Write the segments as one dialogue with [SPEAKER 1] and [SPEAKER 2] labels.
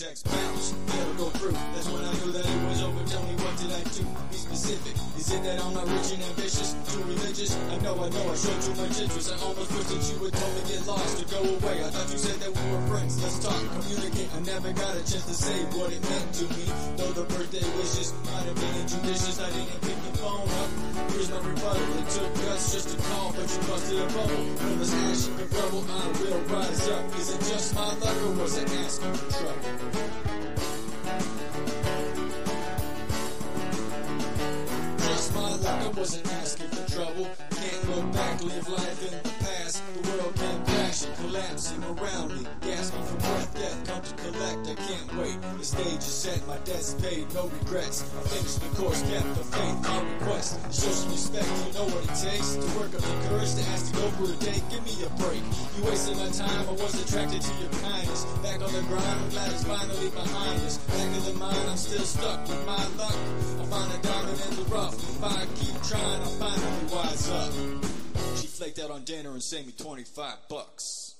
[SPEAKER 1] Text bounce, never go through. That's when I knew that it was over. Tell me what did I do? Be specific. Is it that I'm not rich and ambitious? Too religious? I know, I know, I showed too much interest. I almost wished that you would totally get lost or go away. I thought you said that we were friends. Let's talk, communicate. I never got a chance to say what it meant to me. Though the birthday wishes might have been injudicious, I didn't pick the phone up. Here's my rebuttal. It took guts just to call, but you busted a bubble. From this ashen and rubble, I will rise up. Is it just my luck or was it asking for trouble? Just my luck, I wasn't asking for trouble. Can't look back, live life in the. World came crashing, collapsing around me. Gasping for breath, death come to collect. I can't wait. The stage is set, my debt's paid, no regrets. I finished the course, kept the faith, my request. Show some respect, you know what it takes to work up the courage to ask to go for a date. Give me a break. You wasted my time, I was attracted to your kindness. Back on the grind, I'm glad it's finally behind us. Back in the mind, I'm still stuck with my luck. I find a diamond in the rough. If I keep trying, I'll finally wise up. She flaked out on dinner and saved me 25 bucks.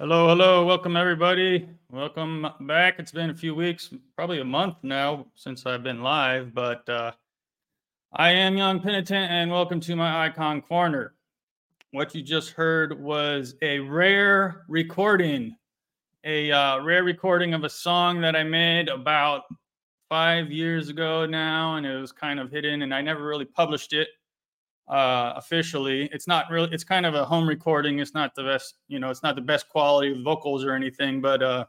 [SPEAKER 2] Hello, hello, welcome everybody. Welcome back. It's been a few weeks, probably a month now since I've been live, but uh, I am Young Penitent and welcome to my Icon Corner. What you just heard was a rare recording, a uh, rare recording of a song that I made about five years ago now, and it was kind of hidden, and I never really published it uh, officially. It's not really. It's kind of a home recording. It's not the best. You know, it's not the best quality vocals or anything. But uh,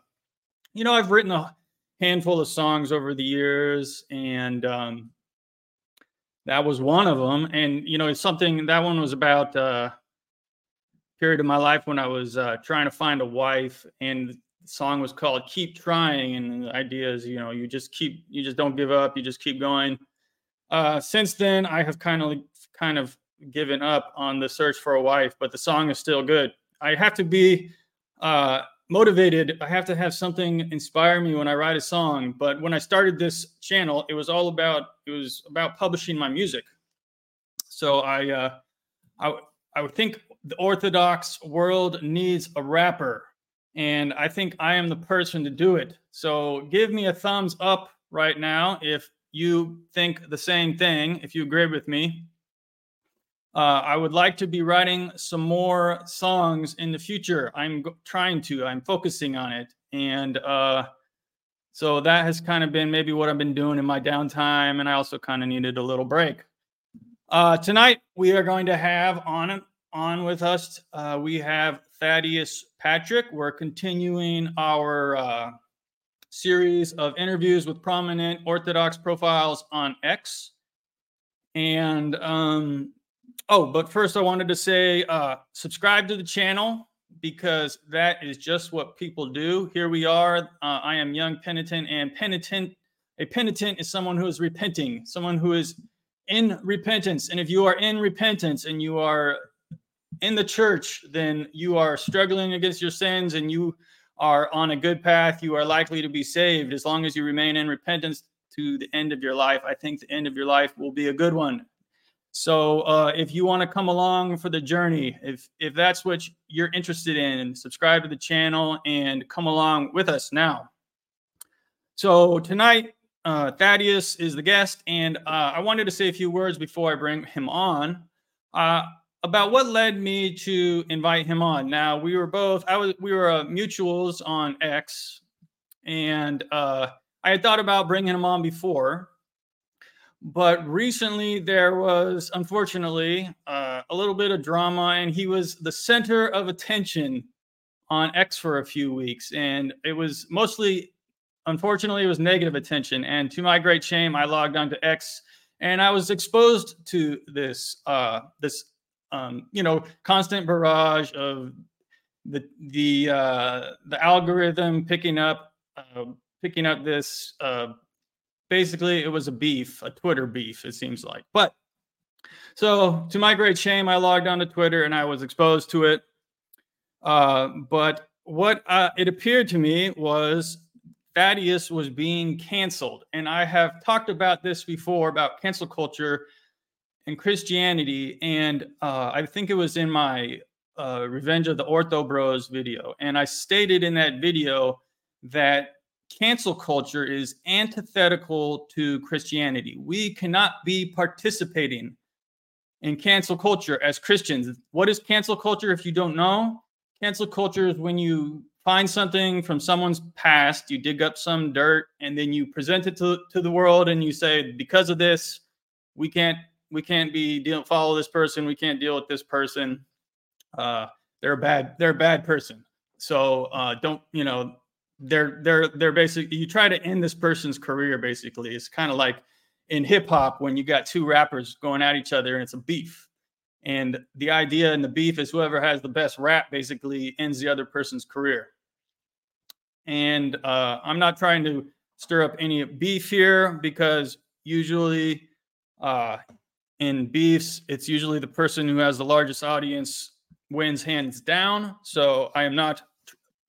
[SPEAKER 2] you know, I've written a handful of songs over the years, and um, that was one of them. And you know, it's something. That one was about uh, period of my life when I was uh, trying to find a wife, and the song was called "Keep Trying." And the idea is, you know, you just keep, you just don't give up. You just keep going. Uh, since then, I have kind of kind of given up on the search for a wife, but the song is still good. I have to be uh, motivated. I have to have something inspire me when I write a song. But when I started this channel, it was all about it was about publishing my music. So I uh, I I would think the Orthodox world needs a rapper, and I think I am the person to do it. So give me a thumbs up right now if you think the same thing. If you agree with me. Uh, I would like to be writing some more songs in the future. I'm trying to. I'm focusing on it, and uh, so that has kind of been maybe what I've been doing in my downtime. And I also kind of needed a little break. Uh, tonight we are going to have on on with us. Uh, we have Thaddeus Patrick. We're continuing our uh, series of interviews with prominent Orthodox profiles on X, and um, Oh, but first I wanted to say uh, subscribe to the channel because that is just what people do. Here we are. Uh, I am young penitent, and penitent. A penitent is someone who is repenting, someone who is in repentance. And if you are in repentance and you are in the church, then you are struggling against your sins and you are on a good path. You are likely to be saved as long as you remain in repentance to the end of your life. I think the end of your life will be a good one. So uh, if you want to come along for the journey, if if that's what you're interested in, subscribe to the channel and come along with us now. So tonight, uh, Thaddeus is the guest, and uh, I wanted to say a few words before I bring him on uh, about what led me to invite him on. Now we were both I was we were uh, mutuals on X, and uh, I had thought about bringing him on before but recently there was unfortunately uh, a little bit of drama and he was the center of attention on x for a few weeks and it was mostly unfortunately, it was negative attention. And to my great shame, I logged on to X and I was exposed to this, uh, this, um, you know, constant barrage of the the uh, the algorithm picking up uh, picking up this. Uh, basically, it was a beef, a Twitter beef. It seems like, but so to my great shame, I logged on to Twitter and I was exposed to it. Uh, but what uh, it appeared to me was Thaddeus was being canceled. And I have talked about this before about cancel culture and Christianity. And uh, I think it was in my uh, Revenge of the Ortho Bros video. And I stated in that video that cancel culture is antithetical to Christianity. We cannot be participating in cancel culture as Christians. What is cancel culture if you don't know? Cancel culture is when you find something from someone's past, you dig up some dirt, and then you present it to, to the world and you say, because of this, we can't we can't be deal follow this person, we can't deal with this person. Uh, they're a bad, they're a bad person. So uh, don't, you know, they're they're they're basically you try to end this person's career basically. It's kind of like in hip hop when you got two rappers going at each other and it's a beef. And the idea in the beef is whoever has the best rap basically ends the other person's career. And uh, I'm not trying to stir up any beef here because usually uh, in beefs, it's usually the person who has the largest audience wins hands down. So I am not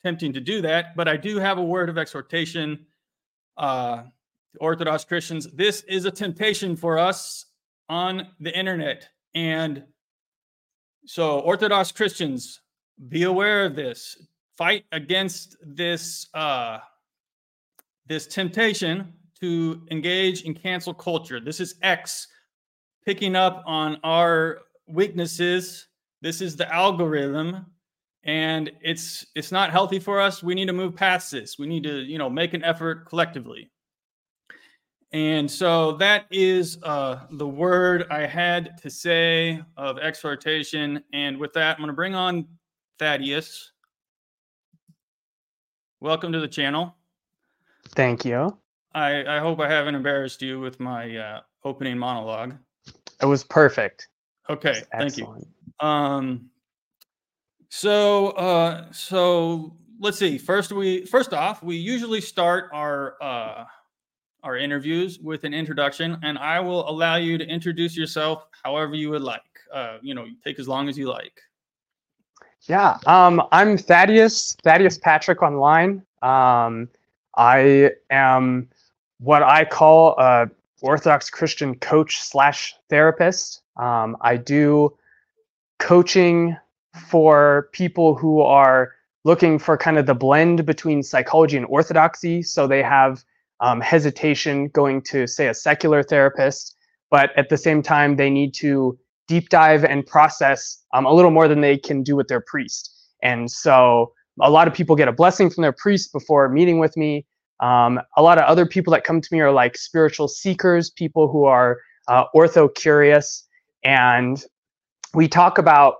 [SPEAKER 2] tempting to do that, but I do have a word of exhortation. Uh, Orthodox Christians, this is a temptation for us on the internet. And so, Orthodox Christians, be aware of this. Fight against this uh, this temptation to engage in cancel culture. This is X picking up on our weaknesses. This is the algorithm, and it's it's not healthy for us. We need to move past this. We need to you know make an effort collectively. And so that is uh, the word I had to say of exhortation. And with that, I'm going to bring on Thaddeus. Welcome to the channel.
[SPEAKER 3] Thank you.
[SPEAKER 2] I, I hope I haven't embarrassed you with my uh, opening monologue.
[SPEAKER 3] It was perfect.
[SPEAKER 2] Okay, thank you. Um, so uh, so let's see. First, we first off, we usually start our uh, our interviews with an introduction, and I will allow you to introduce yourself however you would like. Uh, you know, take as long as you like.
[SPEAKER 3] Yeah, um, I'm Thaddeus, Thaddeus Patrick online. Um, I am what I call a Orthodox Christian coach slash therapist. Um, I do coaching for people who are looking for kind of the blend between psychology and orthodoxy. So they have um, hesitation going to, say, a secular therapist, but at the same time, they need to deep dive and process um, a little more than they can do with their priest. And so a lot of people get a blessing from their priest before meeting with me. Um, a lot of other people that come to me are like spiritual seekers, people who are uh, ortho curious. And we talk about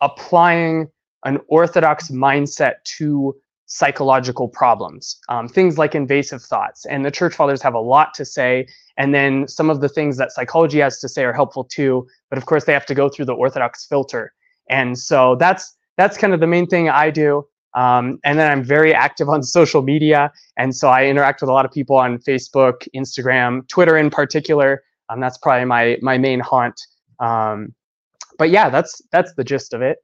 [SPEAKER 3] applying an orthodox mindset to psychological problems, um, things like invasive thoughts. And the church fathers have a lot to say. And then some of the things that psychology has to say are helpful too. But of course, they have to go through the orthodox filter. And so that's that's kind of the main thing I do. Um, and then I'm very active on social media, and so I interact with a lot of people on Facebook, Instagram, Twitter in particular. Um, that's probably my my main haunt. Um, but yeah, that's that's the gist of it.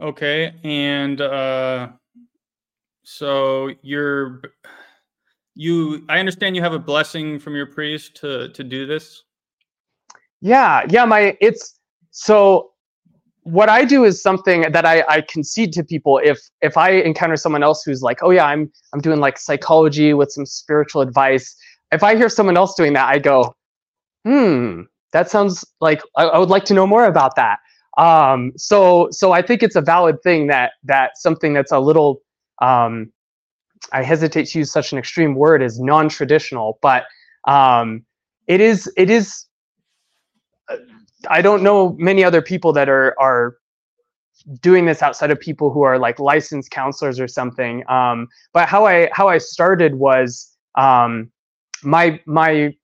[SPEAKER 2] Okay, and uh, so you're you I understand you have a blessing from your priest to to do this?
[SPEAKER 3] Yeah, yeah, my it's so what I do is something that I, I concede to people if if I encounter someone else who's like, oh yeah, I'm I'm doing like psychology with some spiritual advice. If I hear someone else doing that, I go, hmm, that sounds like I, I would like to know more about that. Um, so so I think it's a valid thing that that something that's a little um, I hesitate to use such an extreme word as non-traditional, but um, it is it is. I don't know many other people that are are doing this outside of people who are like licensed counselors or something. Um, but how I how I started was um, my my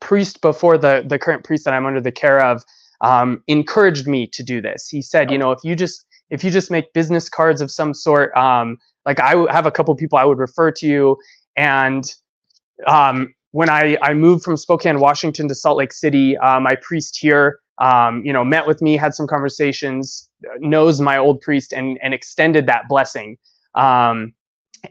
[SPEAKER 3] priest before the the current priest that I'm under the care of um, encouraged me to do this. He said, you know, if you just if you just make business cards of some sort, um, like I have a couple people I would refer to you, and um, when I I moved from Spokane, Washington to Salt Lake City, uh, my priest here, um, you know, met with me, had some conversations, knows my old priest, and and extended that blessing. Um,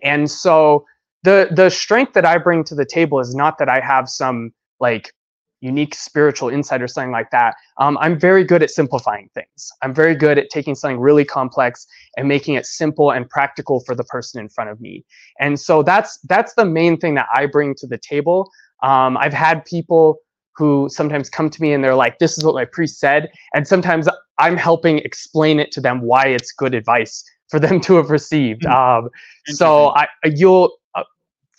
[SPEAKER 3] and so the the strength that I bring to the table is not that I have some like unique spiritual insight or something like that. Um, I'm very good at simplifying things. I'm very good at taking something really complex and making it simple and practical for the person in front of me. And so that's that's the main thing that I bring to the table. Um, I've had people who sometimes come to me and they're like, "This is what my priest said," and sometimes I'm helping explain it to them why it's good advice for them to have received. Mm-hmm. Um, so I you'll uh,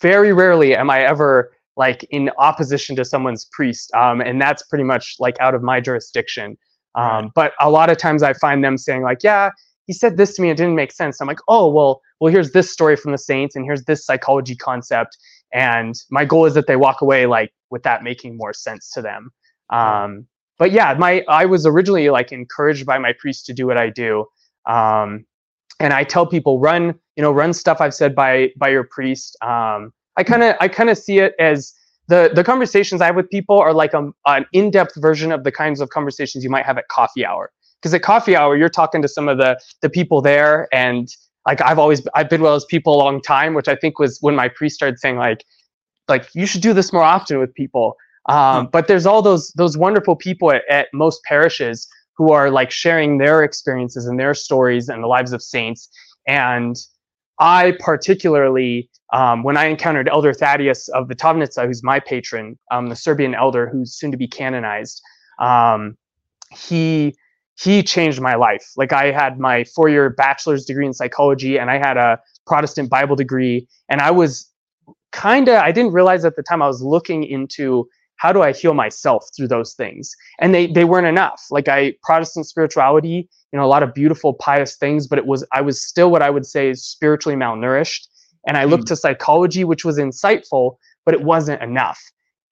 [SPEAKER 3] very rarely am I ever like in opposition to someone's priest um, and that's pretty much like out of my jurisdiction um, right. but a lot of times i find them saying like yeah he said this to me it didn't make sense i'm like oh well well here's this story from the saints and here's this psychology concept and my goal is that they walk away like with that making more sense to them. Um, but yeah my i was originally like encouraged by my priest to do what i do. Um, and i tell people run you know run stuff i've said by by your priest. Um, I kind of I kind of see it as the the conversations I have with people are like a, um, an in-depth version of the kinds of conversations you might have at coffee hour. Because at coffee hour, you're talking to some of the the people there, and like I've always I've been with those people a long time, which I think was when my priest started saying like like you should do this more often with people. Um, but there's all those those wonderful people at, at most parishes who are like sharing their experiences and their stories and the lives of saints. And I particularly um, when I encountered Elder Thaddeus of the Vitovnica, who's my patron, um, the Serbian elder who's soon to be canonized, um, he he changed my life. Like I had my four-year bachelor's degree in psychology, and I had a Protestant Bible degree, and I was kind of I didn't realize at the time I was looking into how do I heal myself through those things, and they they weren't enough. Like I Protestant spirituality, you know, a lot of beautiful pious things, but it was I was still what I would say is spiritually malnourished and I looked mm. to psychology, which was insightful, but it wasn't enough.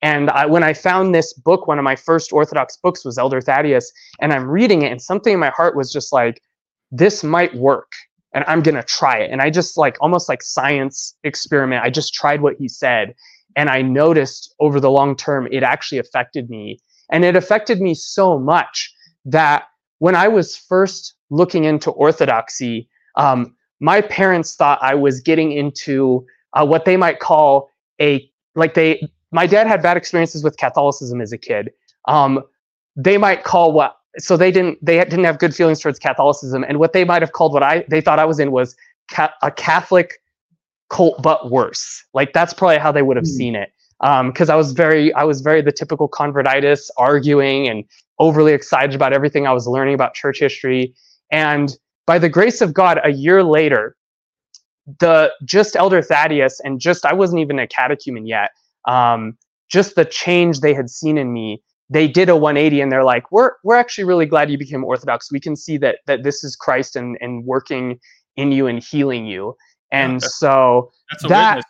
[SPEAKER 3] And I, when I found this book, one of my first Orthodox books was Elder Thaddeus, and I'm reading it, and something in my heart was just like, this might work, and I'm gonna try it. And I just like almost like science experiment. I just tried what he said, and I noticed over the long term it actually affected me, and it affected me so much that when I was first looking into orthodoxy, um, my parents thought I was getting into uh, what they might call a like they. My dad had bad experiences with Catholicism as a kid. Um, they might call what so they didn't they didn't have good feelings towards Catholicism, and what they might have called what I they thought I was in was ca- a Catholic cult, but worse. Like that's probably how they would have mm. seen it. Because um, I was very I was very the typical convertitis, arguing and overly excited about everything I was learning about church history, and by the grace of God, a year later, the just Elder Thaddeus and just I wasn't even a catechumen yet. Um, just the change they had seen in me, they did a 180 and they're like, "We're we're actually really glad you became Orthodox. We can see that that this is Christ and and working in you and healing you." And okay. so that, witness.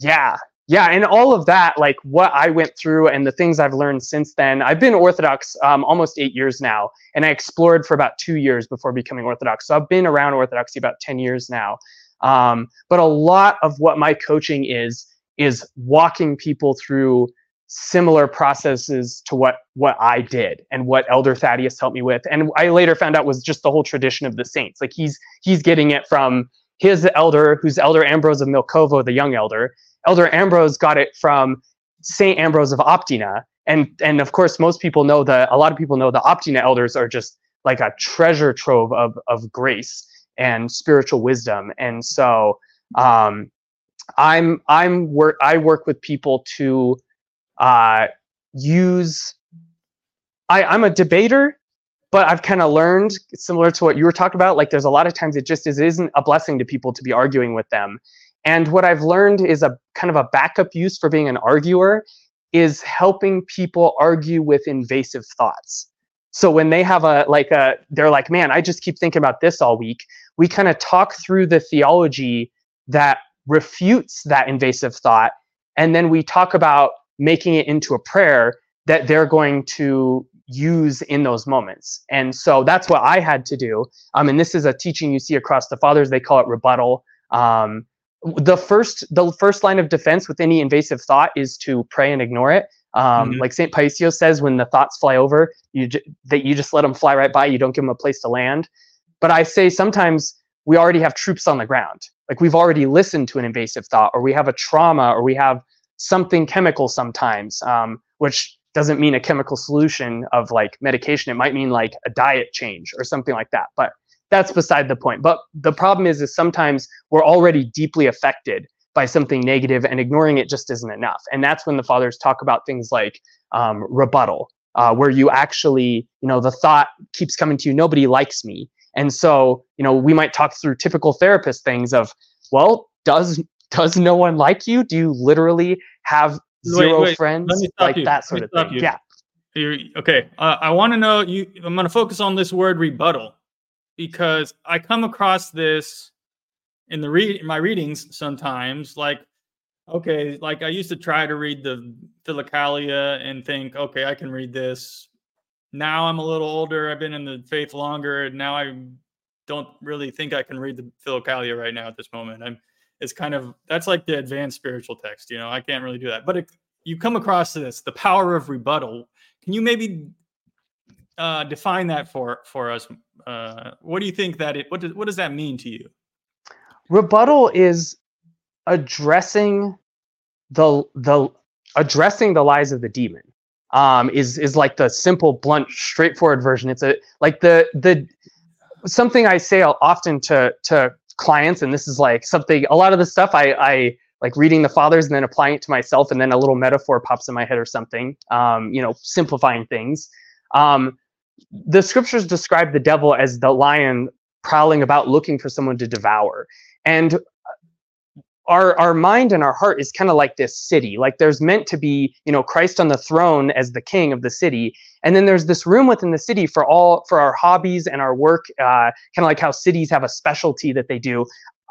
[SPEAKER 3] yeah, yeah, and all of that, like what I went through and the things I've learned since then. I've been Orthodox um, almost eight years now, and I explored for about two years before becoming Orthodox. So I've been around Orthodoxy about 10 years now. Um, but a lot of what my coaching is, is walking people through similar processes to what what I did and what Elder Thaddeus helped me with. And I later found out was just the whole tradition of the saints. Like he's he's getting it from his elder, who's Elder Ambrose of Milkovo, the young elder, Elder Ambrose got it from Saint Ambrose of Optina, and and of course most people know that a lot of people know the Optina elders are just like a treasure trove of of grace and spiritual wisdom, and so um, I'm I'm work I work with people to uh, use. I, I'm a debater, but I've kind of learned similar to what you were talking about. Like there's a lot of times it just is, isn't a blessing to people to be arguing with them, and what I've learned is a kind of a backup use for being an arguer is helping people argue with invasive thoughts. So when they have a like a they're like, man, I just keep thinking about this all week. We kind of talk through the theology that refutes that invasive thought and then we talk about making it into a prayer that they're going to use in those moments. And so that's what I had to do. Um, and this is a teaching you see across the fathers. They call it rebuttal. Um, the first the first line of defense with any invasive thought is to pray and ignore it. Um, mm-hmm. Like Saint Paisio says, when the thoughts fly over, you j- that you just let them fly right by. You don't give them a place to land. But I say sometimes we already have troops on the ground. Like we've already listened to an invasive thought, or we have a trauma, or we have something chemical sometimes, um, which doesn't mean a chemical solution of like medication. It might mean like a diet change or something like that. But that's beside the point. But the problem is, is sometimes we're already deeply affected by something negative, and ignoring it just isn't enough. And that's when the fathers talk about things like um, rebuttal, uh, where you actually, you know, the thought keeps coming to you, nobody likes me. And so, you know, we might talk through typical therapist things of, well, does does no one like you? Do you literally have zero wait, wait. friends? Like
[SPEAKER 2] you.
[SPEAKER 3] that sort of thing. You. Yeah.
[SPEAKER 2] You're, okay. Uh, I want to know you. I'm going to focus on this word rebuttal because I come across this in the read in my readings sometimes. Like, okay, like I used to try to read the Philokalia and think, okay, I can read this. Now I'm a little older. I've been in the faith longer. And now I don't really think I can read the Philokalia right now at this moment. I'm. It's kind of that's like the advanced spiritual text. You know, I can't really do that. But it, you come across this, the power of rebuttal. Can you maybe uh, define that for for us uh, what do you think that it what does what does that mean to you
[SPEAKER 3] rebuttal is addressing the the addressing the lies of the demon um, is is like the simple blunt straightforward version it's a like the the something i say often to to clients and this is like something a lot of the stuff i i like reading the fathers and then applying it to myself and then a little metaphor pops in my head or something um, you know simplifying things um, the scriptures describe the devil as the lion prowling about looking for someone to devour. And our our mind and our heart is kind of like this city. Like there's meant to be, you know, Christ on the throne as the king of the city, and then there's this room within the city for all for our hobbies and our work. Uh, kind of like how cities have a specialty that they do.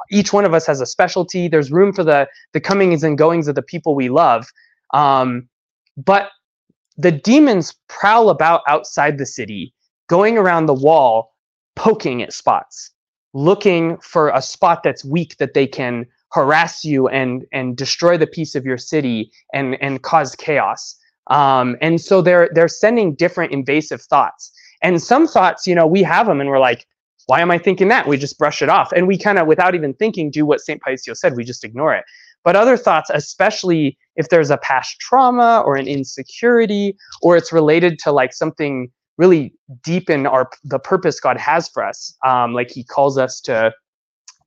[SPEAKER 3] Each one of us has a specialty. There's room for the the comings and goings of the people we love. Um, but the demons prowl about outside the city, going around the wall, poking at spots, looking for a spot that's weak that they can harass you and and destroy the peace of your city and and cause chaos. Um, and so they're they're sending different invasive thoughts. And some thoughts, you know, we have them and we're like, why am I thinking that? We just brush it off. And we kind of, without even thinking, do what St. Paisios said. We just ignore it. But other thoughts, especially if there's a past trauma or an insecurity, or it's related to like something really deep in our the purpose God has for us, um, like He calls us to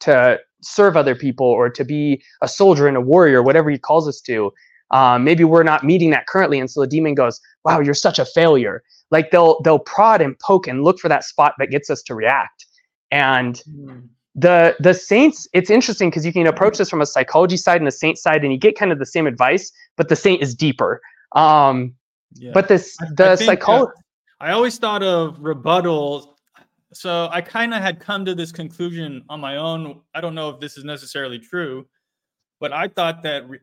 [SPEAKER 3] to serve other people or to be a soldier and a warrior, whatever He calls us to. Um, maybe we're not meeting that currently, and so the demon goes, "Wow, you're such a failure." Like they'll they'll prod and poke and look for that spot that gets us to react. And mm the the saints it's interesting because you can approach this from a psychology side and a saint side and you get kind of the same advice but the saint is deeper um yeah. but this the psychology
[SPEAKER 2] uh, i always thought of rebuttal so i kind of had come to this conclusion on my own i don't know if this is necessarily true but i thought that re-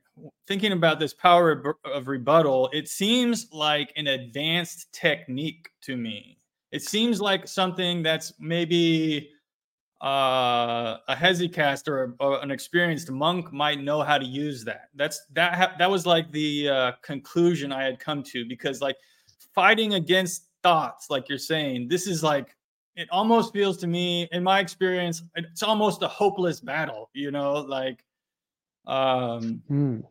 [SPEAKER 2] thinking about this power of, rebuttal it seems like an advanced technique to me it seems like something that's maybe uh, a hesychast or, or, an experienced monk might know how to use that. That's that ha- that was like the uh, conclusion I had come to because like fighting against thoughts, like you're saying, this is like it almost feels to me, in my experience, it's almost a hopeless battle. You know, like um, mm.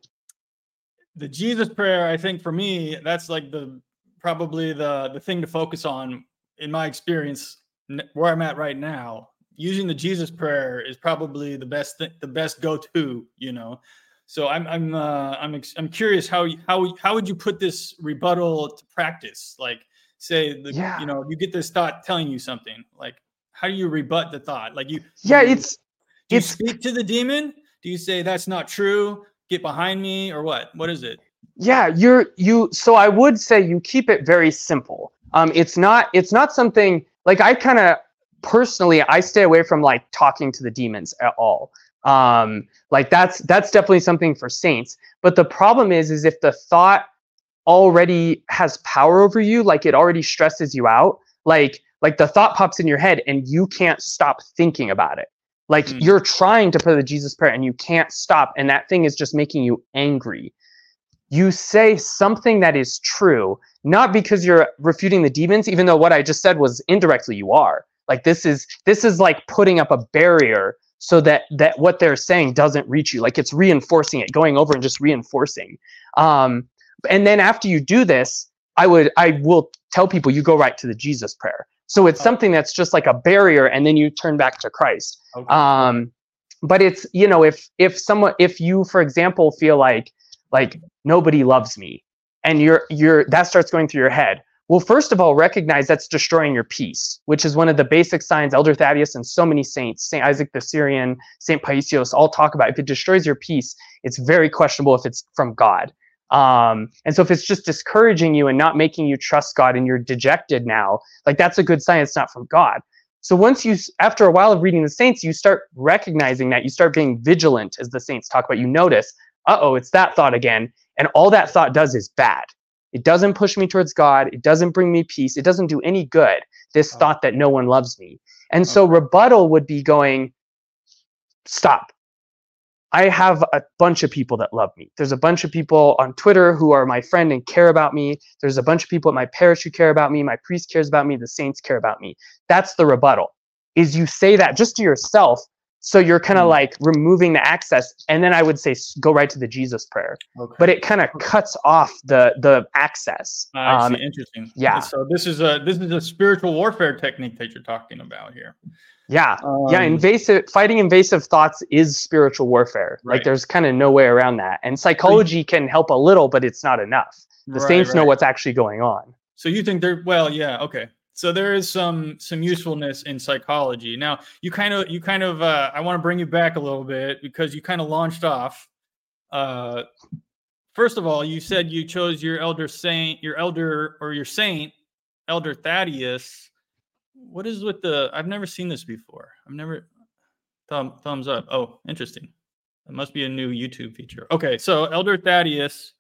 [SPEAKER 2] the Jesus prayer. I think for me, that's like the probably the the thing to focus on in my experience where I'm at right now using the Jesus prayer is probably the best th- the best go to. You know, so I'm I'm uh, I'm ex- I'm curious how how how would you put this rebuttal to practice? Like, say the yeah. you know you get this thought telling you something. Like, how do you rebut the thought? Like you
[SPEAKER 3] yeah,
[SPEAKER 2] you,
[SPEAKER 3] it's
[SPEAKER 2] do
[SPEAKER 3] it's
[SPEAKER 2] speak to the demon. Do you say that's not true? Get behind me, or what? What is it?
[SPEAKER 3] Yeah, you're you. So I would say you keep it very simple. Um, it's not it's not something like I kind of personally I stay away from like talking to the demons at all. Um, like that's that's definitely something for saints. But the problem is is if the thought already has power over you, like it already stresses you out, like like the thought pops in your head and you can't stop thinking about it. Like
[SPEAKER 2] Mm.
[SPEAKER 3] you're trying to pray the Jesus prayer and you can't stop, and that thing is just making you angry. You say something that is true, not because you're refuting the demons, even though what I just said was indirectly you are. Like this is this is like putting up a barrier so that that what they're saying doesn't reach you. Like it's reinforcing it, going over and just reinforcing. Um, and then after you do this, I would I will tell people you go right to the Jesus prayer. So it's
[SPEAKER 2] Oh.
[SPEAKER 3] something that's just like a barrier, and then you turn back to Christ.
[SPEAKER 2] Okay.
[SPEAKER 3] Um, but it's you know if if someone if you for example feel like like nobody loves me, and you're you're that starts going through your head. Well, first of all, recognize that's destroying your peace, which is one of the basic signs Elder Thaddeus and so many saints, Saint Isaac the Syrian, Saint Paisios, all talk about. If it destroys your peace, it's very questionable if it's from God. Um, and so if it's just discouraging you and not making you trust God and you're dejected now, like that's a good sign it's not from God. So once you, after a while of reading the saints, you start recognizing that, you start being vigilant, as the saints talk about. You notice, uh oh, it's that thought again. And all that thought does is bad. It doesn't push me towards God. It doesn't bring me peace. It doesn't do any good. This
[SPEAKER 2] Oh.
[SPEAKER 3] thought that no one loves me. And so rebuttal would be going, stop. I have a bunch of people that love me. There's a bunch of people on Twitter who are my friend and care about me. There's a bunch of people at my parish who care about me. My priest cares about me. The saints care about me. That's the rebuttal. Is you say that just to yourself, so you're kind of
[SPEAKER 2] Mm.
[SPEAKER 3] like removing the access, and then I would say go right to the Jesus prayer.
[SPEAKER 2] okay.
[SPEAKER 3] But it kind of cuts off the the access.
[SPEAKER 2] I
[SPEAKER 3] Um.
[SPEAKER 2] Interesting.
[SPEAKER 3] yeah.
[SPEAKER 2] So this is a this is a spiritual warfare technique that you're talking about here.
[SPEAKER 3] Yeah, yeah.
[SPEAKER 2] Um,
[SPEAKER 3] Invasive fighting invasive thoughts is spiritual warfare.
[SPEAKER 2] Right.
[SPEAKER 3] Like there's kind of no way around that. And psychology can help a little, but it's not enough. The
[SPEAKER 2] right,
[SPEAKER 3] saints know what's actually going on.
[SPEAKER 2] So you think there? Well, yeah. Okay. So there is some some usefulness in psychology. Now you kind of you kind of uh, I want to bring you back a little bit because you kind of launched off. Uh, first of all, you said you chose your elder saint, your elder or your saint, Elder Thaddeus. What is with the? I've never seen this before. I've never. Thumb, thumbs up. Oh, interesting. It must be a new YouTube feature. Okay, so Elder Thaddeus.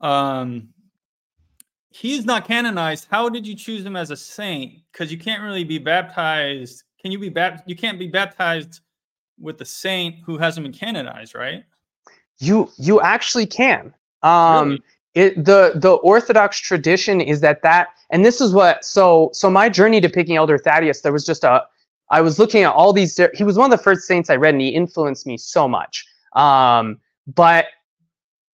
[SPEAKER 2] Um, he's not canonized. How did you choose him as a saint? Because you can't really be baptized. Can you be baptized? You can't be baptized with a saint who hasn't been canonized, right?
[SPEAKER 3] You you actually can. Um,
[SPEAKER 2] Really?
[SPEAKER 3] It the the Orthodox tradition is that that and this is what so so my journey to picking Elder Thaddeus there was just a I was looking at all these he was one of the first saints I read and he influenced me so much. Um, but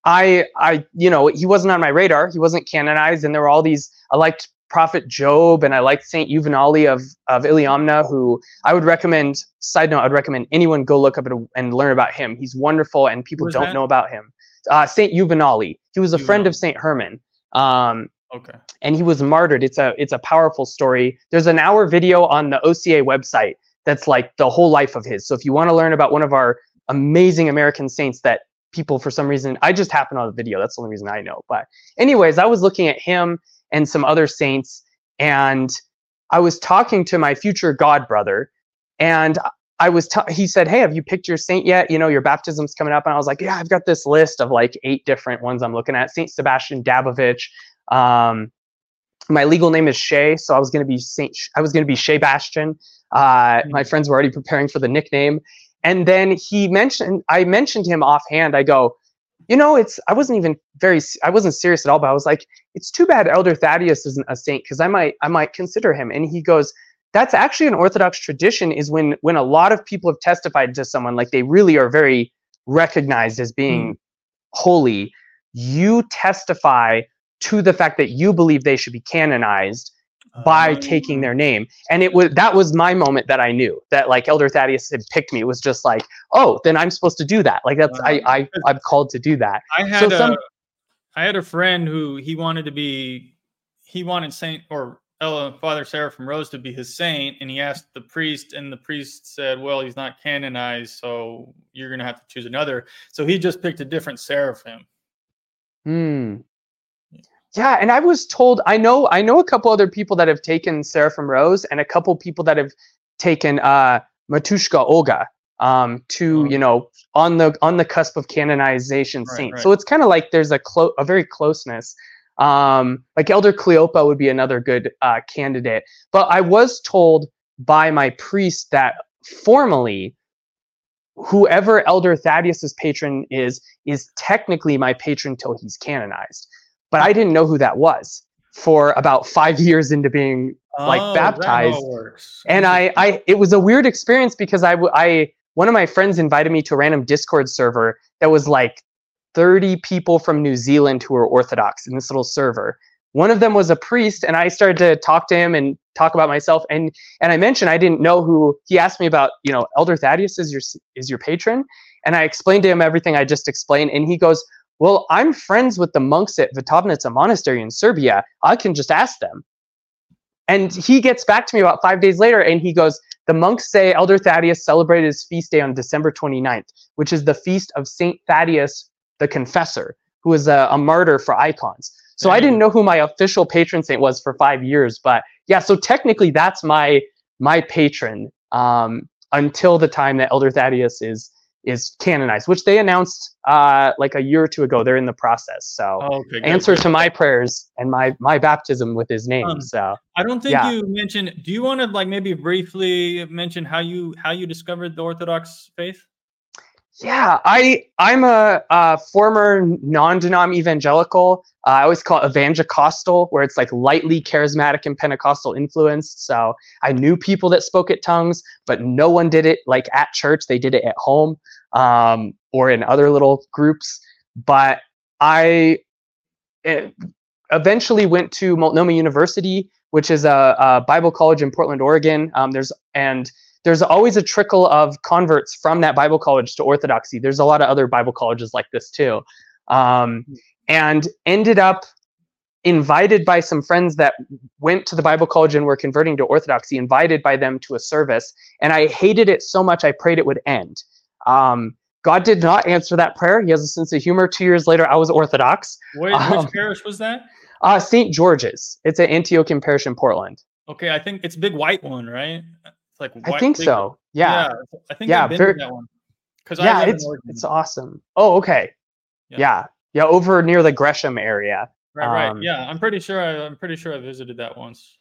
[SPEAKER 3] I I you know he wasn't on my radar. He wasn't canonized, and there were all these. I liked Prophet Job, and I liked Saint Juvenali of of Iliamna, who I would recommend. Side note: I'd recommend anyone go look up and, learn about him. He's wonderful, and people don't
[SPEAKER 2] that?
[SPEAKER 3] know about him. Uh, Saint Juvenali. He was a friend of Saint Herman. Um,
[SPEAKER 2] Okay.
[SPEAKER 3] and he was martyred. It's a it's a powerful story. There's an hour video on the OCA website that's like the whole life of his. So if you want to learn about one of our amazing American saints that people for some reason I just happened on the video. That's the only reason I know. But anyways, I was looking at him and some other saints, and I was talking to my future god brother, and I was t- he said, "Hey, have you picked your saint yet? You know, your baptism's coming up." And I was like, "Yeah, I've got this list of like eight different ones I'm looking at. Saint Sebastian Dabovich, um, my legal name is Shay, so I was going to be Saint. Sh- I was going to be Shay Bastion. Uh, my friends were already preparing for the nickname, and then he mentioned. I mentioned him offhand. I go, you know, it's. I wasn't even very. I wasn't serious at all, but I was like, it's too bad Elder Thaddeus isn't a saint because I might. I might consider him. And he goes, that's actually an Orthodox tradition. Is when when a lot of people have testified to someone like they really are very recognized as being hmm. holy. You testify to the fact that you believe they should be canonized by taking oh. their name. And it was that was my moment that i knew that like elder thaddeus had picked me. It was just like oh then i'm supposed to do that. Like that's I, I i'm called to do that.
[SPEAKER 2] I had
[SPEAKER 3] So some-
[SPEAKER 2] a, I had a friend who he wanted to be, he wanted Saint or Ella, Father Seraphim Rose to be his saint, and he asked the priest, and the priest said, "Well, he's not canonized, so you're gonna have to choose another." So he just picked a different Seraphim.
[SPEAKER 3] Hmm. Yeah, and I was told I know I know a couple other people that have taken Seraphim Rose and a couple people that have taken uh Matushka Olga um to,
[SPEAKER 2] Oh.
[SPEAKER 3] you know, on the on the cusp of canonization
[SPEAKER 2] Right,
[SPEAKER 3] saint.
[SPEAKER 2] right.
[SPEAKER 3] So it's kind of like there's a clo- a very closeness. Um like Elder Cleopa would be another good uh candidate. But I was told by my priest that formally whoever Elder Thaddeus's patron is is technically my patron till he's canonized. But I didn't know who that was for about five years into being like
[SPEAKER 2] Oh, is that how
[SPEAKER 3] baptized. and I, I it was a weird experience because I, I, one of my friends invited me to a random discord server that was like 30 people from new zealand who were orthodox in this little server. One of them was a priest and i started to talk to him and talk about myself and and i mentioned i didn't know who he asked me about you know elder thaddeus is your is your patron? And i explained to him everything i just explained and he goes well i'm friends with the monks at Vitovnica monastery in serbia. I can just ask them. And he gets back to me about five days later and he goes, The monks say Elder Thaddeus celebrated his feast day on December 29th, which is the feast of Saint Thaddeus the Confessor, who was a, a martyr for icons. So I didn't know who my official patron saint was for five years, but yeah, so technically that's my my patron um, until the time that Elder Thaddeus is is canonized, which they announced uh, like a year or two ago. They're in the process. So
[SPEAKER 2] Oh, okay,
[SPEAKER 3] answer
[SPEAKER 2] good.
[SPEAKER 3] to my prayers and my my baptism with his name.
[SPEAKER 2] Um,
[SPEAKER 3] so
[SPEAKER 2] I don't think
[SPEAKER 3] yeah.
[SPEAKER 2] you mentioned. Do you want to like maybe briefly mention how you how you discovered the Orthodox faith?
[SPEAKER 3] Yeah, I I'm a, uh former non-denom evangelical. Uh, I always call it evangelical, where it's like lightly charismatic and Pentecostal influenced. So I knew people that spoke at tongues, but no one did it like at church. They did it at home um, or in other little groups. But I eh, eventually went to Multnomah University, which is a, a Bible college in Portland, Oregon. Um, there's and there's always a trickle of converts from that Bible college to Orthodoxy. There's a lot of other Bible colleges like this too, um, and ended up invited by some friends that went to the Bible college and were converting to Orthodoxy. Invited by them to a service, and I hated it so much I prayed it would end. Um, God did not answer that prayer. He has a sense of humor. Two years later, I was Orthodox.
[SPEAKER 2] Wait,
[SPEAKER 3] Um,
[SPEAKER 2] which parish was that?
[SPEAKER 3] Uh, St. George's. It's an Antiochian parish in Portland.
[SPEAKER 2] Okay, I think it's big white one, right? Like
[SPEAKER 3] I think so. Yeah.
[SPEAKER 2] I think
[SPEAKER 3] Yeah,
[SPEAKER 2] I've been
[SPEAKER 3] very-
[SPEAKER 2] to that one. Because
[SPEAKER 3] Yeah,
[SPEAKER 2] I
[SPEAKER 3] it's it's awesome. Oh, okay.
[SPEAKER 2] Yeah.
[SPEAKER 3] Yeah. yeah. over near the Gresham area.
[SPEAKER 2] right, right.
[SPEAKER 3] um,
[SPEAKER 2] Yeah, I'm pretty sure. I, I'm pretty sure I visited that once.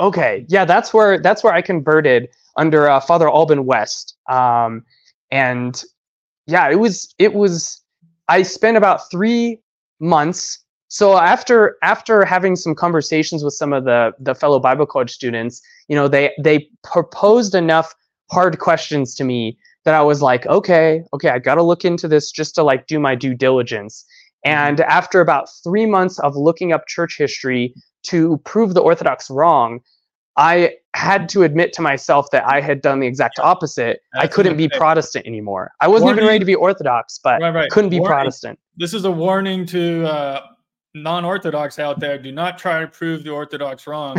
[SPEAKER 3] Okay. Yeah, that's where that's where I converted under uh, Father Alban West. Um, and yeah, it was it was I spent about three months. So after after having some conversations with some of the the fellow Bible college students, you know, they they proposed enough hard questions to me that I was like, okay, okay, I got to look into this just to like do my due diligence. And after about three months of looking up church history to prove the Orthodox wrong, I had to admit to myself that I had done the exact opposite. I
[SPEAKER 2] That's a
[SPEAKER 3] couldn't be. Protestant anymore. I wasn't even ready to be Orthodox, but
[SPEAKER 2] Right, right.
[SPEAKER 3] couldn't be
[SPEAKER 2] Warning.
[SPEAKER 3] Protestant.
[SPEAKER 2] This is a warning to uh, non-Orthodox out there. Do not try to prove the Orthodox wrong.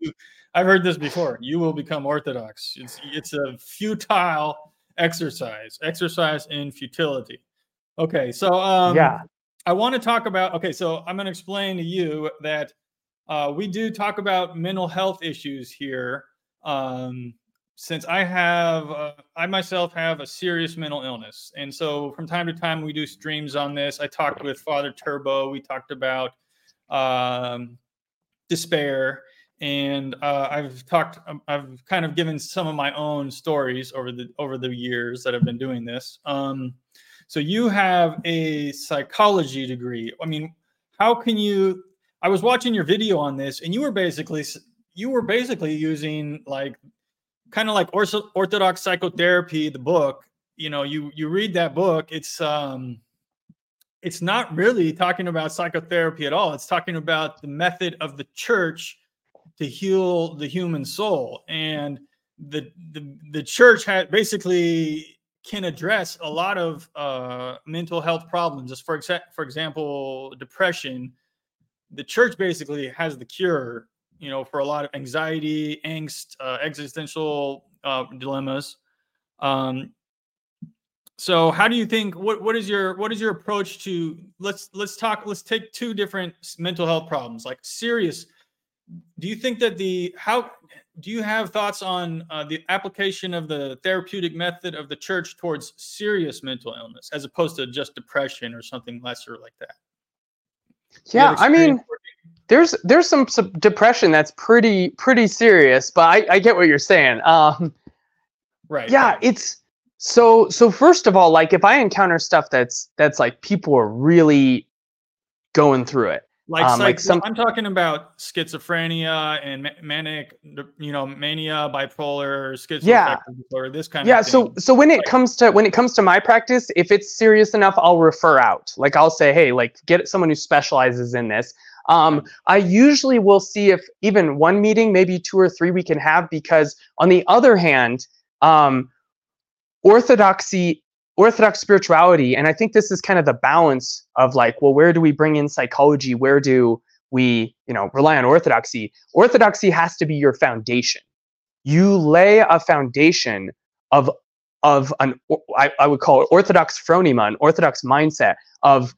[SPEAKER 2] you- I've heard this before. You will become Orthodox. It's it's a futile exercise. Exercise in futility. Okay, so um,
[SPEAKER 3] yeah.
[SPEAKER 2] I want to talk about. Okay, so I'm going to explain to you that uh, we do talk about mental health issues here. Um, since I have, uh, I myself have a serious mental illness, and so from time to time we do streams on this. I talked with Father Turbo. We talked about um, despair, and uh, I've talked. um, I've kind of given some of my own stories over the over the years that I've been doing this. Um, so you have a psychology degree. I mean, how can you? I was watching your video on this, and you were basically you were basically using like kind of like orthodox psychotherapy, the book. You know, you you read that book. It's um, it's not really talking about psychotherapy at all. It's talking about the method of the church to heal the human soul, and the the the church had basically can address a lot of uh, mental health problems. Just for exa- for example, depression. The church basically has the cure, you know, for a lot of anxiety, angst, uh, existential uh, dilemmas. Um, so how do you think what what is your what is your approach to let's let's talk let's take two different mental health problems like serious do you think that the how do you have thoughts on uh, the application of the therapeutic method of the church towards serious mental illness as opposed to just depression or something lesser like that
[SPEAKER 3] yeah i mean there's there's some, some, depression that's pretty pretty serious but i, I get what you're saying. Um,
[SPEAKER 2] right.
[SPEAKER 3] yeah it's so so first of all like if i encounter stuff that's that's like people are really going through it
[SPEAKER 2] like, um, like some i'm talking about schizophrenia and manic you know mania bipolar schizophrenia yeah. or this kind
[SPEAKER 3] yeah,
[SPEAKER 2] of
[SPEAKER 3] yeah so so when it like, comes to when it comes to my practice if it's serious enough i'll refer out. Like i'll say hey like get someone who specializes in this um, I usually will see if even one meeting, maybe two or three, we can have because on the other hand, um, orthodoxy orthodox spirituality and i think this is kind of the balance of like well where do we bring in psychology? Where do we you know rely on orthodoxy? Orthodoxy has to be your foundation. You lay a foundation of of an I, I would call it orthodox phronema an orthodox mindset of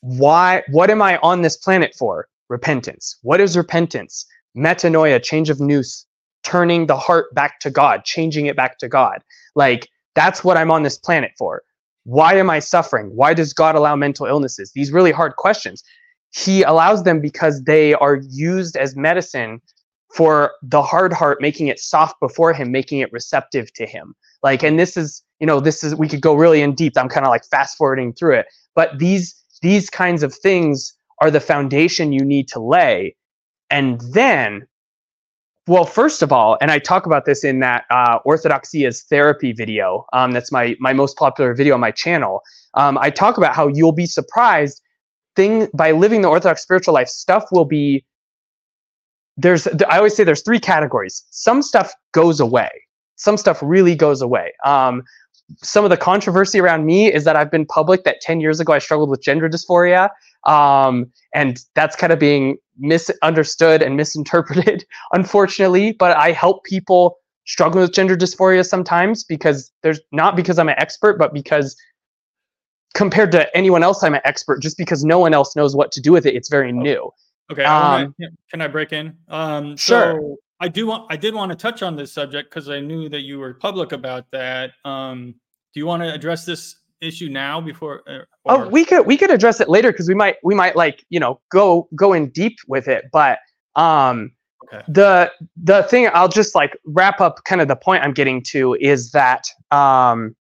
[SPEAKER 3] why what am i on this planet for repentance what is repentance metanoia change of nous turning the heart back to god changing it back to god like that's what I'm on this planet for. Why am I suffering? Why does God allow mental illnesses? These really hard questions. He allows them because they are used as medicine for the hard heart, making it soft before Him, making it receptive to Him. Like, and this is, you know, this is, we could go really in deep. I'm kind of like fast forwarding through it. But these, these kinds of things are the foundation you need to lay. And then well, first of all, and I talk about this in that uh, Orthodoxy is Therapy video. Um, that's my my most popular video on my channel. Um, I talk about how you'll be surprised thing by living the Orthodox spiritual life. Stuff will be there's. I always say there's three categories. Some stuff goes away. Some stuff really goes away. Um, some of the controversy around me is that I've been public that 10 years ago I struggled with gender dysphoria. Um, and that's kind of being misunderstood and misinterpreted, unfortunately. But I help people struggling with gender dysphoria sometimes because there's not because I'm an expert, but because compared to anyone else, I'm an expert just because no one else knows what to do with it. It's very new.
[SPEAKER 2] Okay. Um, can I break in? Um,
[SPEAKER 3] sure. So
[SPEAKER 2] I do want, I did want to touch on this subject because I knew that you were public about that. Um, do you want to address this issue now before uh,
[SPEAKER 3] oh we could we could address it later because we might we might like you know go go in deep with it but um okay. the the thing i'll just like wrap up kind of the point i'm getting to is that um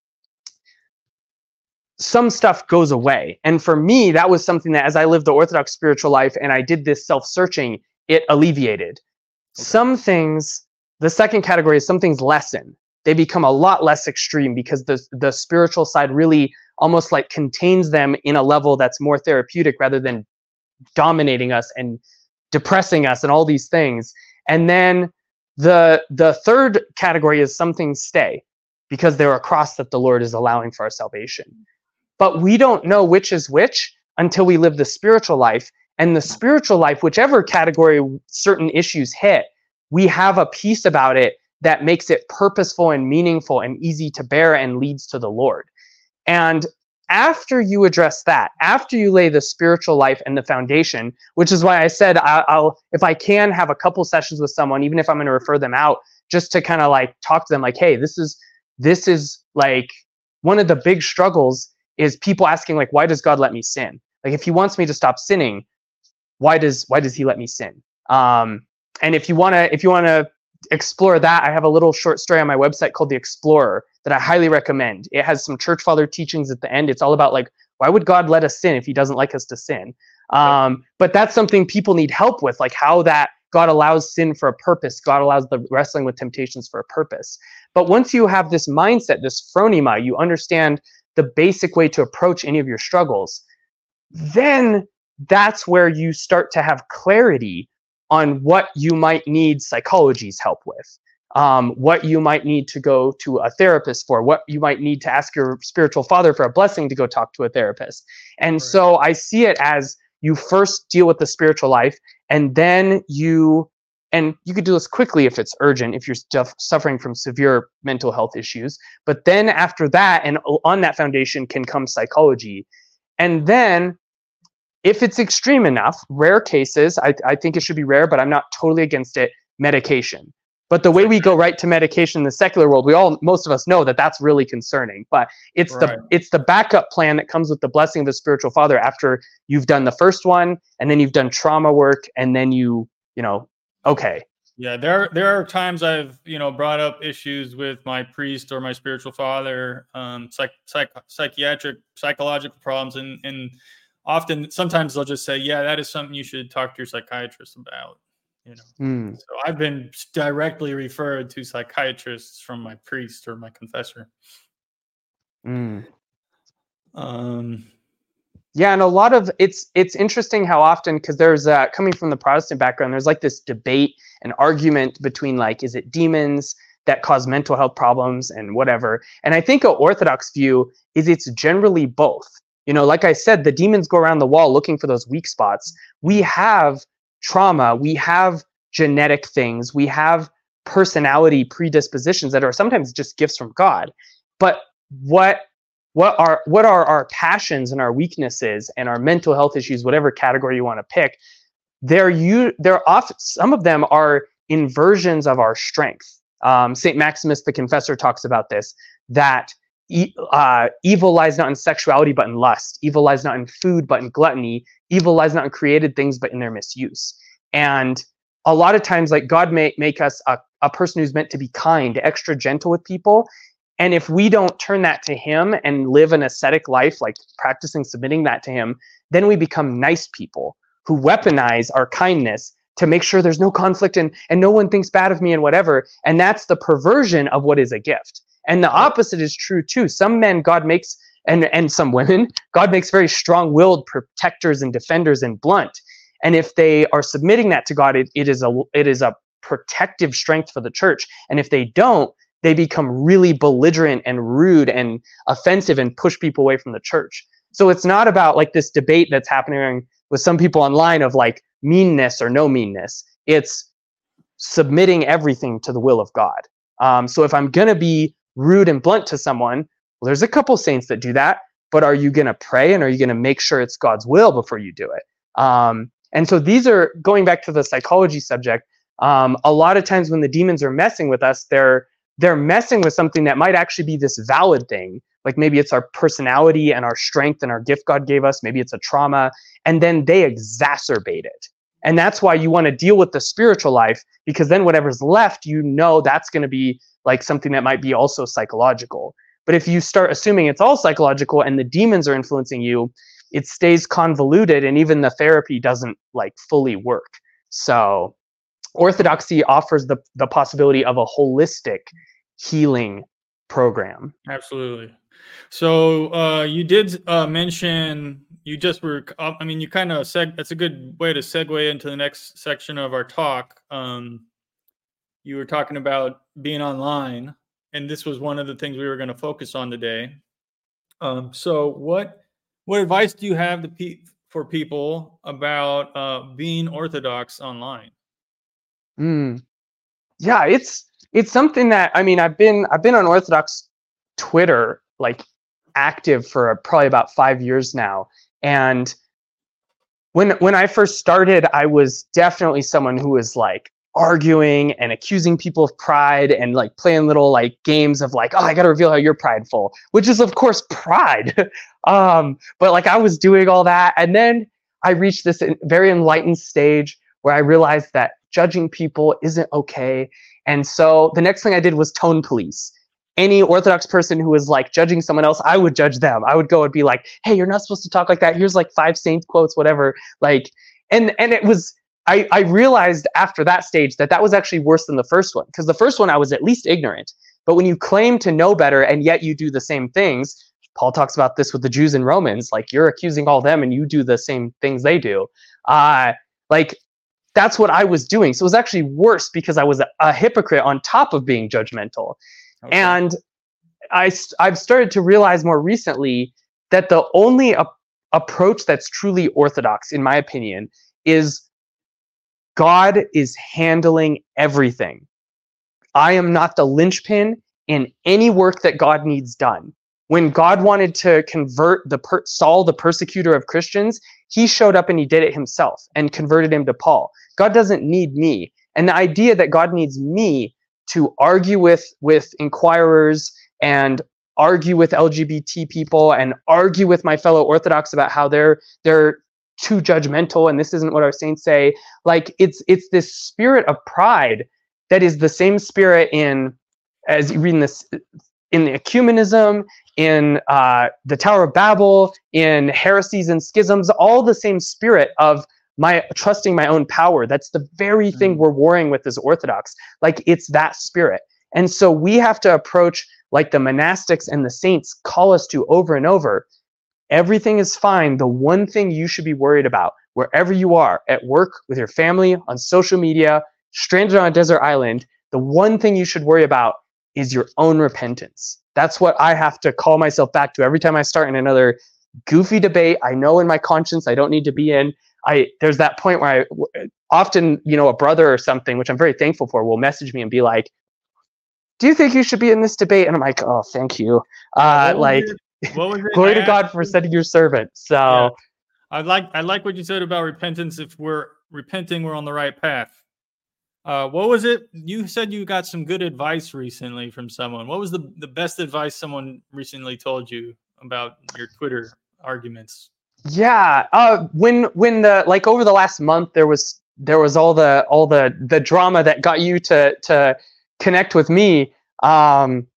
[SPEAKER 3] some stuff goes away and for me that was something that as i lived the orthodox spiritual life and i did this self-searching it alleviated. Some things the second category is some things lessen they become a lot less extreme because the the spiritual side really almost like contains them in a level that's more therapeutic rather than dominating us and depressing us and all these things. And then the the third category is some things stay because they're a cross that the Lord is allowing for our salvation. But we don't know which is which until we live the spiritual life. And the spiritual life, whichever category certain issues hit, we have a piece about it that makes it purposeful and meaningful and easy to bear and leads to the Lord. And after you address that, after you lay the spiritual life and the foundation, which is why I said I'll, if I can have a couple sessions with someone, even if I'm going to refer them out, just to kind of like talk to them, like, hey, this is this is like one of the big struggles is people asking like, why does God let me sin? Like, if He wants me to stop sinning, why does why does He let me sin? Um, and if you want to if you want to explore that, I have a little short story on my website called The Explorer that I highly recommend. It has some church father teachings at the end. It's all about like, why would God let us sin if he doesn't like us to sin? Um, but that's something people need help with, like how that God allows sin for a purpose. God allows the wrestling with temptations for a purpose. But once you have this mindset, this phronema, you understand the basic way to approach any of your struggles, then that's where you start to have clarity on what you might need psychology's help with, um, what you might need to go to a therapist for, what you might need to ask your spiritual father for a blessing to go talk to a therapist. And right. so I see it as you first deal with the spiritual life, and then you and you could do this quickly if it's urgent if you're stuff, suffering from severe mental health issues but then after that and on that foundation can come psychology and then if it's extreme enough rare cases I, I think it should be rare but i'm not totally against it medication. But the way we go right to medication in the secular world we all most of us know that that's really concerning but it's right. the it's the backup plan that comes with the blessing of the spiritual father after you've done the first one and then you've done trauma work and then you you know okay.
[SPEAKER 2] Yeah there there are times i've you know brought up issues with my priest or my spiritual father um psych, psych psychiatric psychological problems and and often sometimes they'll just say yeah that is something you should talk to your psychiatrist about you know mm. so i've been directly referred to psychiatrists from my priest or my confessor
[SPEAKER 3] mm. um yeah, and a lot of it's it's interesting how often because there's uh, coming from the Protestant background, there's like this debate and argument between like is it demons that cause mental health problems and whatever. And I think a Orthodox view is it's generally both. You know, like I said, the demons go around the wall looking for those weak spots. We have trauma, we have genetic things, we have personality predispositions that are sometimes just gifts from God. But what what are what are our passions and our weaknesses and our mental health issues whatever category you want to pick they're you they're off some of them are inversions of our strength um, st maximus the confessor talks about this that e- uh, evil lies not in sexuality but in lust evil lies not in food but in gluttony evil lies not in created things but in their misuse and a lot of times like god may make us a, a person who's meant to be kind extra gentle with people and if we don't turn that to Him and live an ascetic life, like practicing submitting that to Him, then we become nice people who weaponize our kindness to make sure there's no conflict and, and no one thinks bad of me and whatever. And that's the perversion of what is a gift. And the opposite is true too. Some men God makes, and, and some women, God makes very strong willed protectors and defenders and blunt. And if they are submitting that to God, it, it is a it is a protective strength for the church. And if they don't, they become really belligerent and rude and offensive and push people away from the church. So it's not about like this debate that's happening with some people online of like meanness or no meanness. It's submitting everything to the will of God. Um, so if I'm going to be rude and blunt to someone, well, there's a couple saints that do that, but are you going to pray and are you going to make sure it's God's will before you do it? Um, and so these are going back to the psychology subject. Um, a lot of times when the demons are messing with us, they're they're messing with something that might actually be this valid thing. Like maybe it's our personality and our strength and our gift God gave us. Maybe it's a trauma. And then they exacerbate it. And that's why you want to deal with the spiritual life because then whatever's left, you know that's going to be like something that might be also psychological. But if you start assuming it's all psychological and the demons are influencing you, it stays convoluted and even the therapy doesn't like fully work. So orthodoxy offers the, the possibility of a holistic healing program.
[SPEAKER 2] Absolutely. So uh, you did uh, mention you just were. I mean, you kind of seg. That's a good way to segue into the next section of our talk. Um, you were talking about being online, and this was one of the things we were going to focus on today. Um, so, what what advice do you have to pe- for people about uh, being orthodox online?
[SPEAKER 3] Mm. Yeah, it's it's something that I mean I've been I've been on Orthodox Twitter like active for probably about five years now, and when when I first started, I was definitely someone who was like arguing and accusing people of pride and like playing little like games of like oh i gotta reveal how you're prideful which is of course pride um but like i was doing all that and then i reached this very enlightened stage where i realized that judging people isn't okay. And so the next thing I did was tone police. Any Orthodox person who was like judging someone else, I would judge them. I would go and be like, "Hey, you're not supposed to talk like that. Here's like five saint quotes, whatever." Like, and and it was I, I realized after that stage that that was actually worse than the first one because the first one I was at least ignorant. But when you claim to know better and yet you do the same things, Paul talks about this with the Jews and Romans, like you're accusing all them and you do the same things they do. Uh, like that's what I was doing. So it was actually worse because I was a, a hypocrite on top of being judgmental. Okay. And I, I've started to realize more recently that the only a- approach that's truly orthodox, in my opinion, is God is handling everything. I am not the linchpin in any work that God needs done. When God wanted to convert the per- Saul, the persecutor of Christians, he showed up and he did it himself and converted him to Paul. God doesn't need me. And the idea that God needs me to argue with with inquirers and argue with LGBT people and argue with my fellow Orthodox about how they're they're too judgmental and this isn't what our saints say. Like it's it's this spirit of pride that is the same spirit in as you read in this in the ecumenism, in uh, the Tower of Babel, in heresies and schisms, all the same spirit of my trusting my own power. That's the very thing mm. we're warring with as Orthodox. Like it's that spirit. And so we have to approach like the monastics and the saints call us to over and over. Everything is fine. The one thing you should be worried about, wherever you are, at work, with your family, on social media, stranded on a desert island, the one thing you should worry about is your own repentance. That's what I have to call myself back to every time I start in another goofy debate. I know in my conscience I don't need to be in. I there's that point where I often, you know, a brother or something, which I'm very thankful for, will message me and be like, "Do you think you should be in this debate?" And I'm like, "Oh, thank you." Uh, like, glory to God for sending your servant. So, yeah.
[SPEAKER 2] I like I like what you said about repentance. If we're repenting, we're on the right path. Uh, what was it? You said you got some good advice recently from someone. What was the, the best advice someone recently told you about your Twitter arguments?
[SPEAKER 3] Yeah, uh, when when the like over the last month there was there was all the all the the drama that got you to to connect with me, um,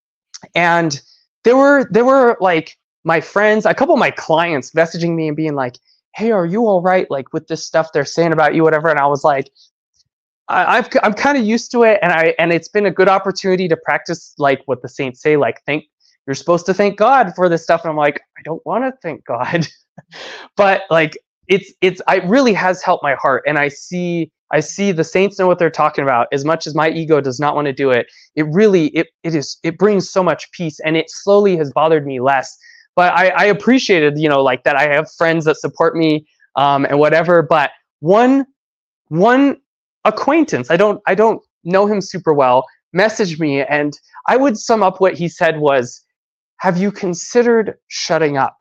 [SPEAKER 3] and there were there were like my friends, a couple of my clients messaging me and being like, "Hey, are you all right? Like with this stuff they're saying about you, whatever." And I was like, I, I've, I'm kind of used to it, and I and it's been a good opportunity to practice like what the saints say, like thank you're supposed to thank God for this stuff, and I'm like I don't want to thank God, but like it's it's it really has helped my heart, and I see I see the saints know what they're talking about as much as my ego does not want to do it. It really it it is it brings so much peace, and it slowly has bothered me less. But I, I appreciated you know like that I have friends that support me um, and whatever. But one one acquaintance. I don't I don't know him super well. Messaged me, and I would sum up what he said was, "Have you considered shutting up?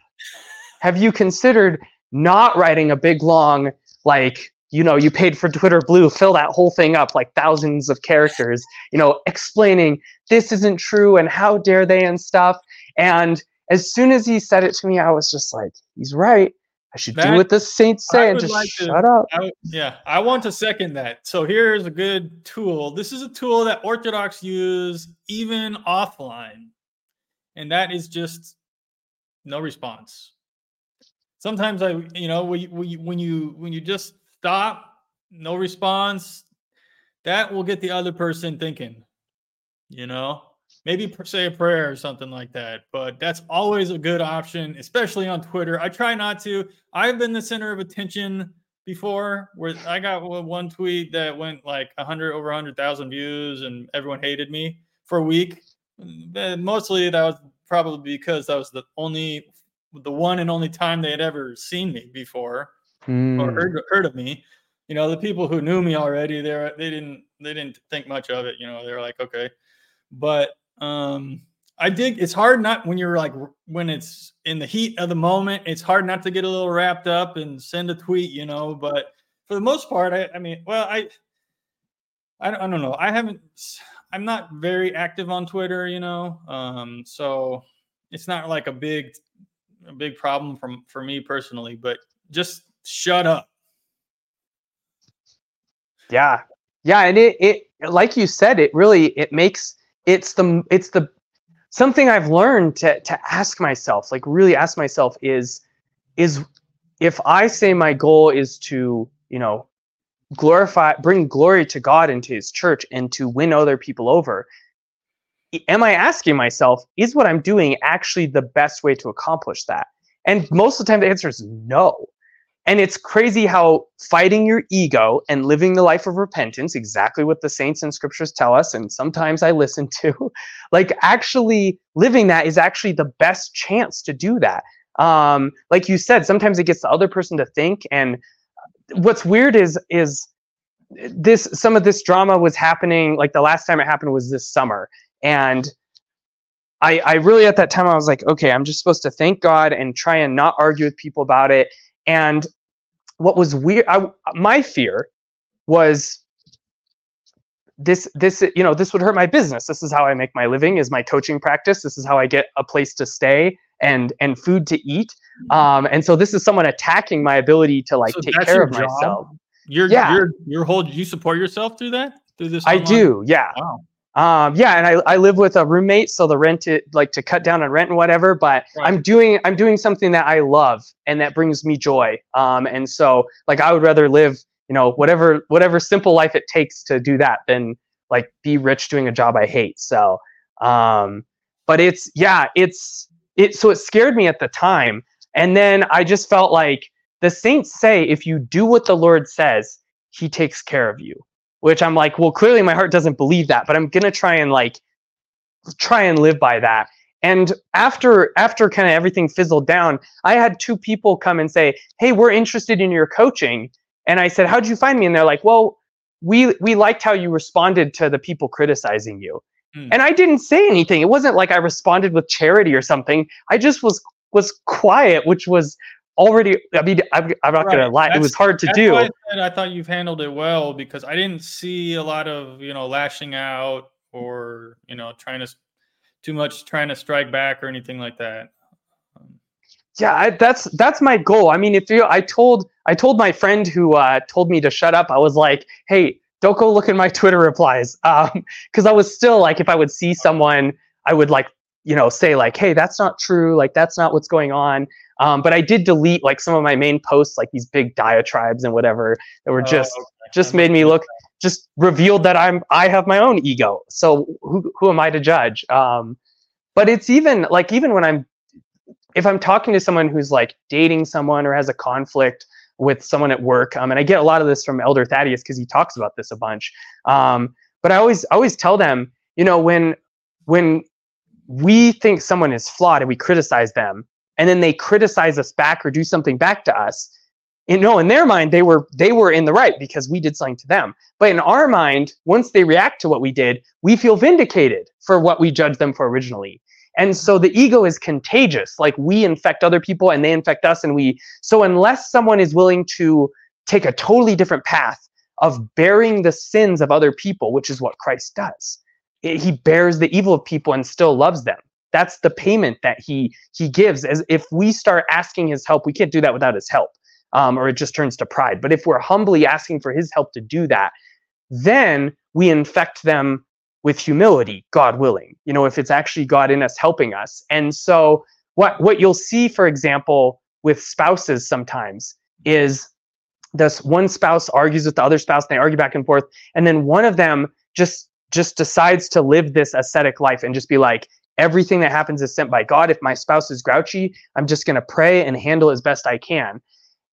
[SPEAKER 3] Have you considered not writing a big long like?" You know, you paid for Twitter Blue, fill that whole thing up like thousands of characters, you know, explaining this isn't true and how dare they and stuff. And as soon as he said it to me, I was just like, he's right. I should that, do what the saints say and just like shut to, up.
[SPEAKER 2] I, yeah, I want to second that. So here's a good tool. This is a tool that Orthodox use even offline, and that is just no response. Sometimes I, you know, when you, when you when you just stop, no response, that will get the other person thinking. You know, maybe say a prayer or something like that. But that's always a good option, especially on Twitter. I try not to. I've been the center of attention before where I got one tweet that went like 100 over 100,000 views and everyone hated me for a week. And mostly that was probably because that was the only the one and only time they had ever seen me before mm. or heard, heard of me. You know, the people who knew me already, they they didn't they didn't think much of it. You know, they were like, okay. But um, I dig. It's hard not when you're like when it's in the heat of the moment. It's hard not to get a little wrapped up and send a tweet, you know. But for the most part, I, I mean, well, I, I, I don't know. I haven't. I'm not very active on Twitter, you know. Um, so it's not like a big, a big problem from for me personally. But just shut up.
[SPEAKER 3] Yeah, yeah, and it it like you said, it really it makes it's the it's the something I've learned to to ask myself, like really ask myself is is if I say my goal is to, you know, glorify bring glory to God into his church and to win other people over, am I asking myself, is what I'm doing actually the best way to accomplish that? And most of the time the answer is no. And it's crazy how fighting your ego and living the life of repentance, exactly what the saints and scriptures tell us, and sometimes I listen to, like actually living that is actually the best chance to do that. Um, like you said, sometimes it gets the other person to think. And what's weird is is this some of this drama was happening like the last time it happened was this summer and I, I really at that time I was like, okay, I'm just supposed to thank God and try and not argue with people about it. And what was weird, I, my fear was this this you know this would hurt my business. This is how I make my living is my coaching practice. This is how I get a place to stay and and food to eat. Mm-hmm. Um, and so this is someone attacking my ability to like so take care of job? myself.
[SPEAKER 2] You're yeah. you're you're whole you support yourself through that through this.
[SPEAKER 3] Online? I do. Yeah. Wow. Um, yeah, and I, I live with a roommate, so the rent it like to cut down on rent and whatever. But right. I'm doing I'm doing something that I love and that brings me joy. Um, and so like I would rather live, you know, whatever whatever simple life it takes to do that than like be rich doing a job I hate. So, um, but it's yeah, it's it. So it scared me at the time, and then I just felt like the saints say if you do what the Lord says, He takes care of you which I'm like, well, clearly my heart doesn't believe that, but I'm gonna try and like try and live by that. And after after kind of everything fizzled down, I had two people come and say, "Hey, we're interested in your coaching." And I said, "How'd you find me?" And they're like, "Well, we we liked how you responded to the people criticizing you." Hmm. And I didn't say anything. It wasn't like I responded with charity or something. I just was was quiet, which was already i mean i'm, I'm not right. gonna lie that's, it was hard to do.
[SPEAKER 2] I, I, thought you've handled it well because i didn't see a lot of you know lashing out or you know trying to too much trying to strike back or anything like that.
[SPEAKER 3] Um, yeah I, that's that's my goal. I mean if you i told i told my friend who uh, told me to shut up i was like hey don't go look at my twitter replies. Um because i was still like if i would see someone i would like you know say like hey that's not true like that's not what's going on um, but I did delete like some of my main posts, like these big diatribes and whatever that were just oh, okay. just made me look just revealed that I'm I have my own ego. So who who am I to judge? Um, but it's even like even when I'm if I'm talking to someone who's like dating someone or has a conflict with someone at work, um, and I get a lot of this from Elder Thaddeus because he talks about this a bunch. Um, but I always I always tell them, you know, when when we think someone is flawed and we criticize them, and then they criticize us back or do something back to us you know in their mind they were they were in the right because we did something to them. But in our mind once they react to what we did we feel vindicated for what we judged them for originally. And so the ego is contagious. Like we infect other people and they infect us and we so unless someone is willing to take a totally different path of bearing the sins of other people which is what christ does he bears the evil of people and still loves them that's the payment that he he gives. As if we start asking his help we can't do that without his help um, or it just turns to pride. But if we're humbly asking for his help to do that then we infect them with humility god willing you know if it's actually god in us helping us. And so what what you'll see for example with spouses sometimes is this one spouse argues with the other spouse and they argue back and forth and then one of them just just decides to live this ascetic life and just be like everything that happens is sent by God. If my spouse is grouchy, I'm just going to pray and handle as best I can.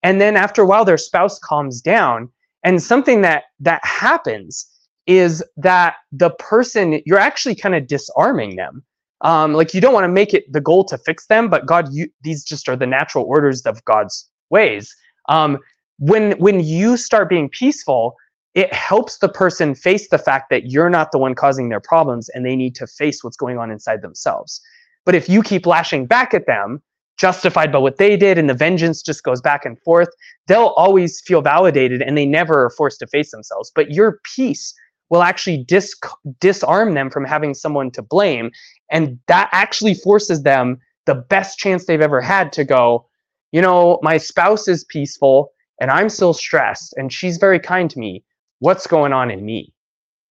[SPEAKER 3] And then after a while, their spouse calms down. And something that that happens is that the person you're actually kind of disarming them. Um, like you don't want to make it the goal to fix them, but God, you, these just are the natural orders of God's ways. Um, when when you start being peaceful, it helps the person face the fact that you're not the one causing their problems and they need to face what's going on inside themselves. But if you keep lashing back at them, justified by what they did, and the vengeance just goes back and forth, they'll always feel validated and they never are forced to face themselves. But your peace will actually dis- disarm them from having someone to blame. And that actually forces them the best chance they've ever had to go, you know, my spouse is peaceful and I'm still stressed and she's very kind to me what's going on in me.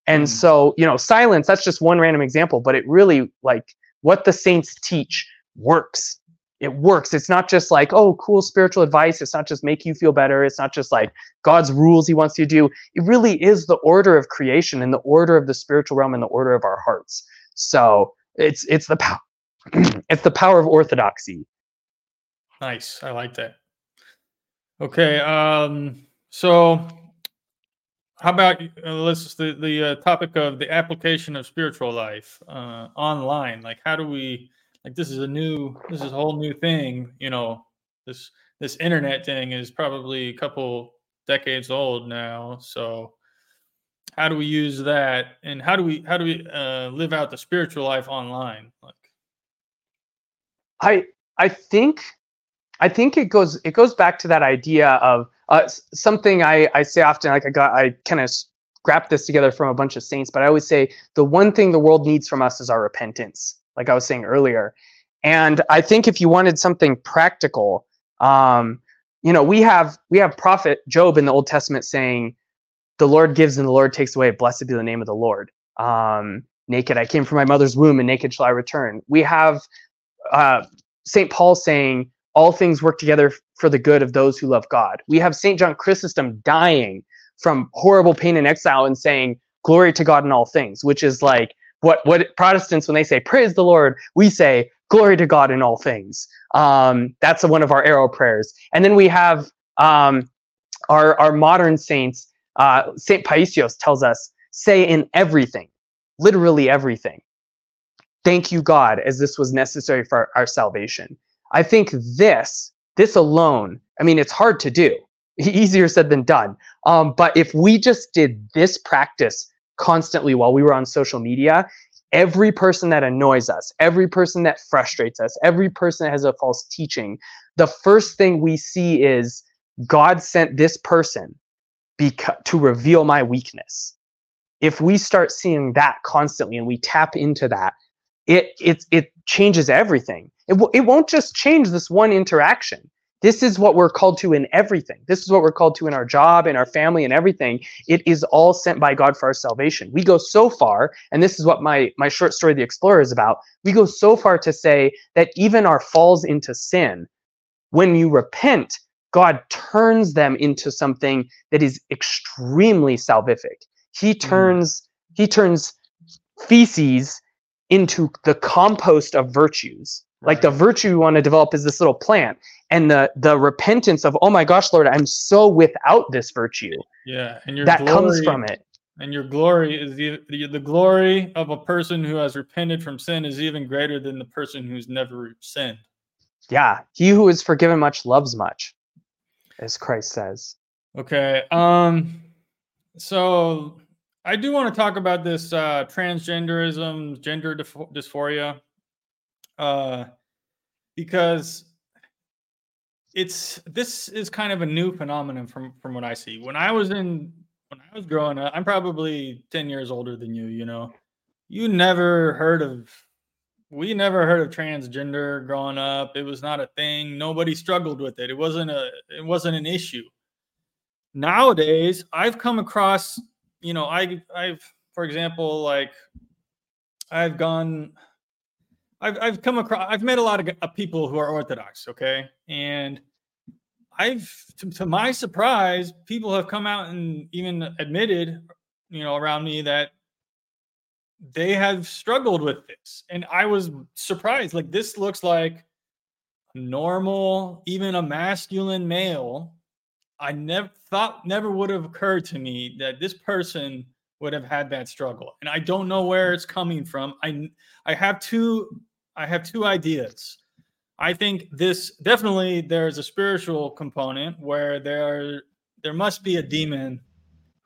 [SPEAKER 3] And mm. so you know silence that's just one random example but it really like what the saints teach works. It works. It's not just like oh cool spiritual advice. It's not just make you feel better. It's not just like god's rules he wants you to do. It really is the order of creation and the order of the spiritual realm and the order of our hearts. So it's it's the power it's the power of orthodoxy.
[SPEAKER 2] Nice. I like that. Okay um so how about uh, let's the the uh, topic of the application of spiritual life uh, online? Like, how do we like this is a new this is a whole new thing. You know, this this internet thing is probably a couple decades old now. So, how do we use that and how do we how do we uh, live out the spiritual life online like
[SPEAKER 3] I I think I think it goes it goes back to that idea of uh, something I, I say often like I got I kind of scrapped this together from a bunch of saints but I always say the one thing the world needs from us is our repentance like I was saying earlier. And I think if you wanted something practical um, you know we have we have prophet Job in the Old Testament saying the Lord gives and the Lord takes away. Blessed be the name of the Lord. Um, naked I came from my mother's womb and naked shall I return. We have uh, St. Paul saying all things work together for the good of those who love God. We have St. John Chrysostom dying from horrible pain and exile and saying, Glory to God in all things, which is like what, what Protestants, when they say, Praise the Lord, we say, Glory to God in all things. Um, that's one of our arrow prayers. And then we have um, our, our modern saints, uh, St. Paisios tells us, say in everything, literally everything. Thank you, God, as this was necessary for our, our salvation. I think this, this alone, I mean, it's hard to do, easier said than done. Um, but if we just did this practice constantly while we were on social media, every person that annoys us, every person that frustrates us, every person that has a false teaching, the first thing we see is God sent this person because, to reveal my weakness. If we start seeing that constantly and we tap into that, it it it changes everything. It, w- it won't just change this one interaction. This is what we're called to in everything. This is what we're called to in our job, in our family, and everything. It is all sent by God for our salvation. We go so far, and this is what my, my short story, The Explorer, is about. We go so far to say that even our falls into sin, when you repent, God turns them into something that is extremely salvific. He turns, mm. he turns feces into the compost of virtues. Like the virtue you want to develop is this little plant, and the the repentance of oh my gosh, Lord, I'm so without this virtue.
[SPEAKER 2] Yeah, and your
[SPEAKER 3] that
[SPEAKER 2] glory,
[SPEAKER 3] comes from it.
[SPEAKER 2] And your glory is the, the the glory of a person who has repented from sin is even greater than the person who's never sinned.
[SPEAKER 3] Yeah, he who is forgiven much loves much, as Christ says.
[SPEAKER 2] Okay. Um. So I do want to talk about this uh, transgenderism, gender dysphoria, uh, because it's this is kind of a new phenomenon from from what I see. When I was in when I was growing up, I'm probably ten years older than you. You know, you never heard of we never heard of transgender growing up. It was not a thing. Nobody struggled with it. It wasn't a it wasn't an issue. Nowadays, I've come across you know, I I've for example, like I've gone I've I've come across I've met a lot of people who are Orthodox, okay? And I've to, to, my surprise, people have come out and even admitted, you know, around me that they have struggled with this. And I was surprised. Like this looks like normal, even a masculine male I never thought never would have occurred to me that this person would have had that struggle. And I don't know where it's coming from. I I have two I have two ideas. I think this definitely there's a spiritual component where there there must be a demon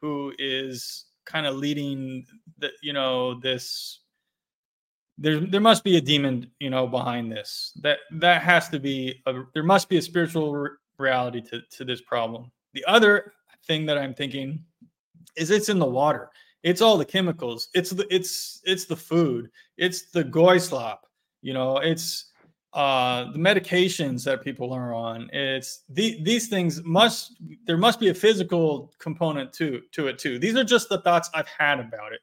[SPEAKER 2] who is kind of leading the you know this there there must be a demon you know behind this that that has to be a, there must be a spiritual reality to, to this problem. The other thing that I'm thinking is it's in the water. It's all the chemicals. It's the it's it's the food. It's the goy slop. You know, it's uh the medications that people are on. It's the, these things must there must be a physical component to to it too. These are just the thoughts I've had about it.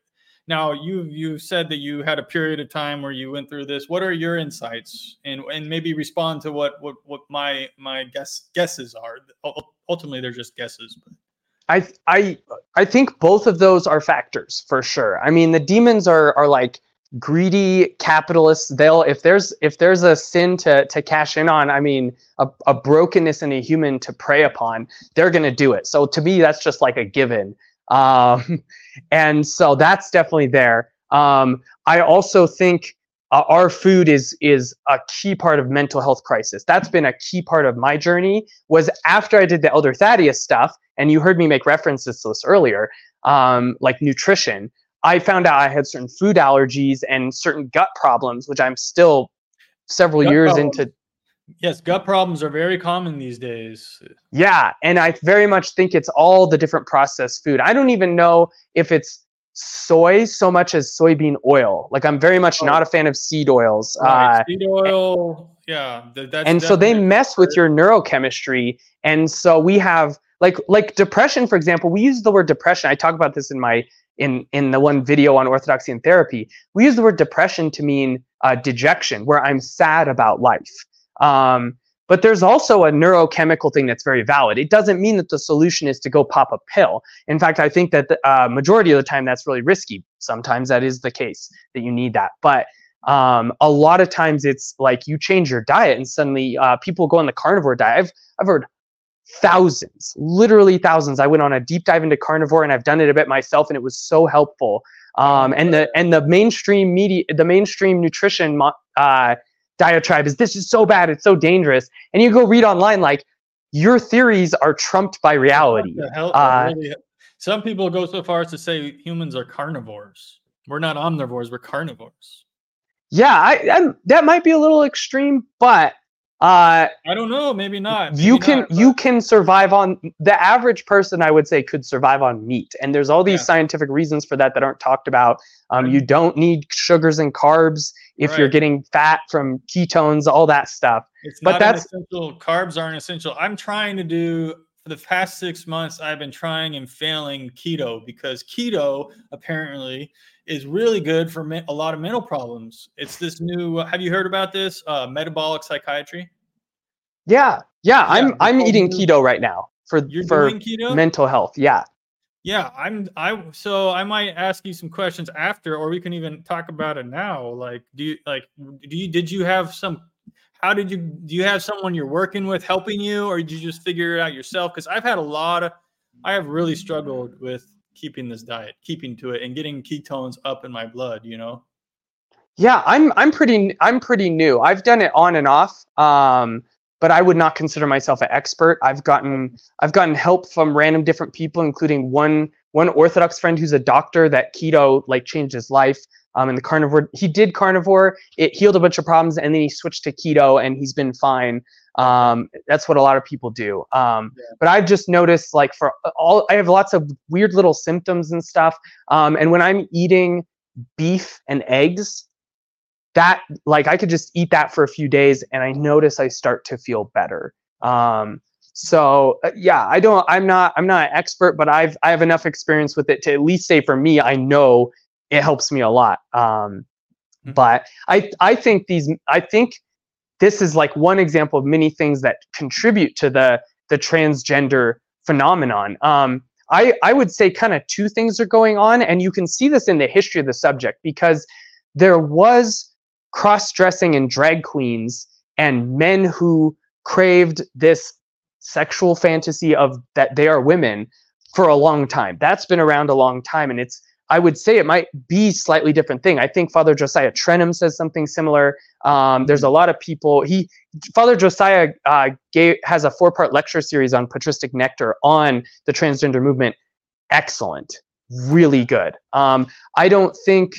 [SPEAKER 2] Now you you said that you had a period of time where you went through this. What are your insights and and maybe respond to what what what my my guess guesses are. Ultimately, they're just guesses. But.
[SPEAKER 3] I I I think both of those are factors for sure. I mean, the demons are are like greedy capitalists. They'll if there's if there's a sin to to cash in on, I mean, a, a brokenness in a human to prey upon, they're gonna do it. So to me, that's just like a given. Um, and so that's definitely there. Um, I also think uh, our food is is a key part of mental health crisis. That's been a key part of my journey. Was after I did the Elder Thaddeus stuff, and you heard me make references to this earlier. um, like nutrition, I found out I had certain food allergies and certain gut problems, which I'm still several
[SPEAKER 2] Gut
[SPEAKER 3] years
[SPEAKER 2] problems.
[SPEAKER 3] into.
[SPEAKER 2] Yes, gut problems are very common these days.
[SPEAKER 3] Yeah, and I very much think it's all the different processed food. I don't even know if it's soy so much as soybean oil. Like I'm very much
[SPEAKER 2] Oh.
[SPEAKER 3] not a fan of seed oils.
[SPEAKER 2] Right,
[SPEAKER 3] Uh,
[SPEAKER 2] seed oil, yeah.
[SPEAKER 3] and so they mess with your neurochemistry and so we have like like depression for example we use the word depression i talk about this in my in in the one video on orthodoxy and therapy we use the word depression to mean uh, dejection where i'm sad about life um, but there's also a neurochemical thing that's very valid it doesn't mean that the solution is to go pop a pill in fact i think that the uh, majority of the time that's really risky sometimes that is the case that you need that but um, a lot of times it's like you change your diet and suddenly uh, people go on the carnivore diet. I've, I've heard thousands, literally thousands. I went on a deep dive into carnivore and I've done it a bit myself and it was so helpful. Um, and the and the mainstream media, the mainstream nutrition uh, diatribe is this is so bad, it's so dangerous. And you go read online like your theories are trumped by reality. Uh,
[SPEAKER 2] really- some people go so far as to say humans are carnivores. We're not omnivores, we're carnivores.
[SPEAKER 3] Yeah, I, I that might be a little extreme, but uh,
[SPEAKER 2] I don't know, maybe not.
[SPEAKER 3] you can
[SPEAKER 2] not,
[SPEAKER 3] you can survive on the average person i would say could survive on meat and there's all these
[SPEAKER 2] Yeah.
[SPEAKER 3] scientific reasons for that that aren't talked about um, you don't need sugars and carbs if you're getting fat from ketones all that stuff
[SPEAKER 2] It's
[SPEAKER 3] But that's-
[SPEAKER 2] essential. Carbs aren't essential. I'm trying to do for the past six months. I've been trying and failing keto because keto apparently is really good for me- a lot of mental problems. It's this new. Have you heard about this? Uh, metabolic psychiatry.
[SPEAKER 3] yeah yeah, i'm i'm eating
[SPEAKER 2] new-
[SPEAKER 3] keto right now for
[SPEAKER 2] You're
[SPEAKER 3] for mental health yeah
[SPEAKER 2] Yeah, I'm I so I might ask you some questions after or we can even talk about it now. Like do you like do you did you have some how did you do you have someone you're working with helping you or did you just figure it out yourself cuz I've had a lot of I have really struggled with keeping this diet, keeping to it and getting ketones up in my blood, you know.
[SPEAKER 3] yeah i'm i'm pretty i'm pretty new. I've done it on and off um but i would not consider myself an expert. I've gotten i've gotten help from random different people including one one orthodox friend who's a doctor that keto like changed his life um and the carnivore he did carnivore it healed a bunch of problems and then he switched to keto and he's been fine um that's what a lot of people do um
[SPEAKER 2] Yeah.
[SPEAKER 3] but i've just noticed like for all i have lots of weird little symptoms and stuff um and when i'm eating beef and eggs that like i could just eat that for a few days and i notice i start to feel better um so uh, yeah i don't i'm not i'm not an expert but i've i have enough experience with it to at least say for me i know it helps me a lot um
[SPEAKER 2] Mhm.
[SPEAKER 3] but i i think these i think this is like one example of many things that contribute to the the transgender phenomenon um i i would say kind of two things are going on and you can see this in the history of the subject because there was cross-dressing and drag queens and men who craved this sexual fantasy of that they are women for a long time. That's been around a long time, and it's I would say it might be slightly different thing. I think Father Josiah Trenham says something similar. Um, there's a lot of people. He Father Josiah uh, gave, has a four-part lecture series on patristic nectar on the transgender movement. Excellent, really good. Um, I don't think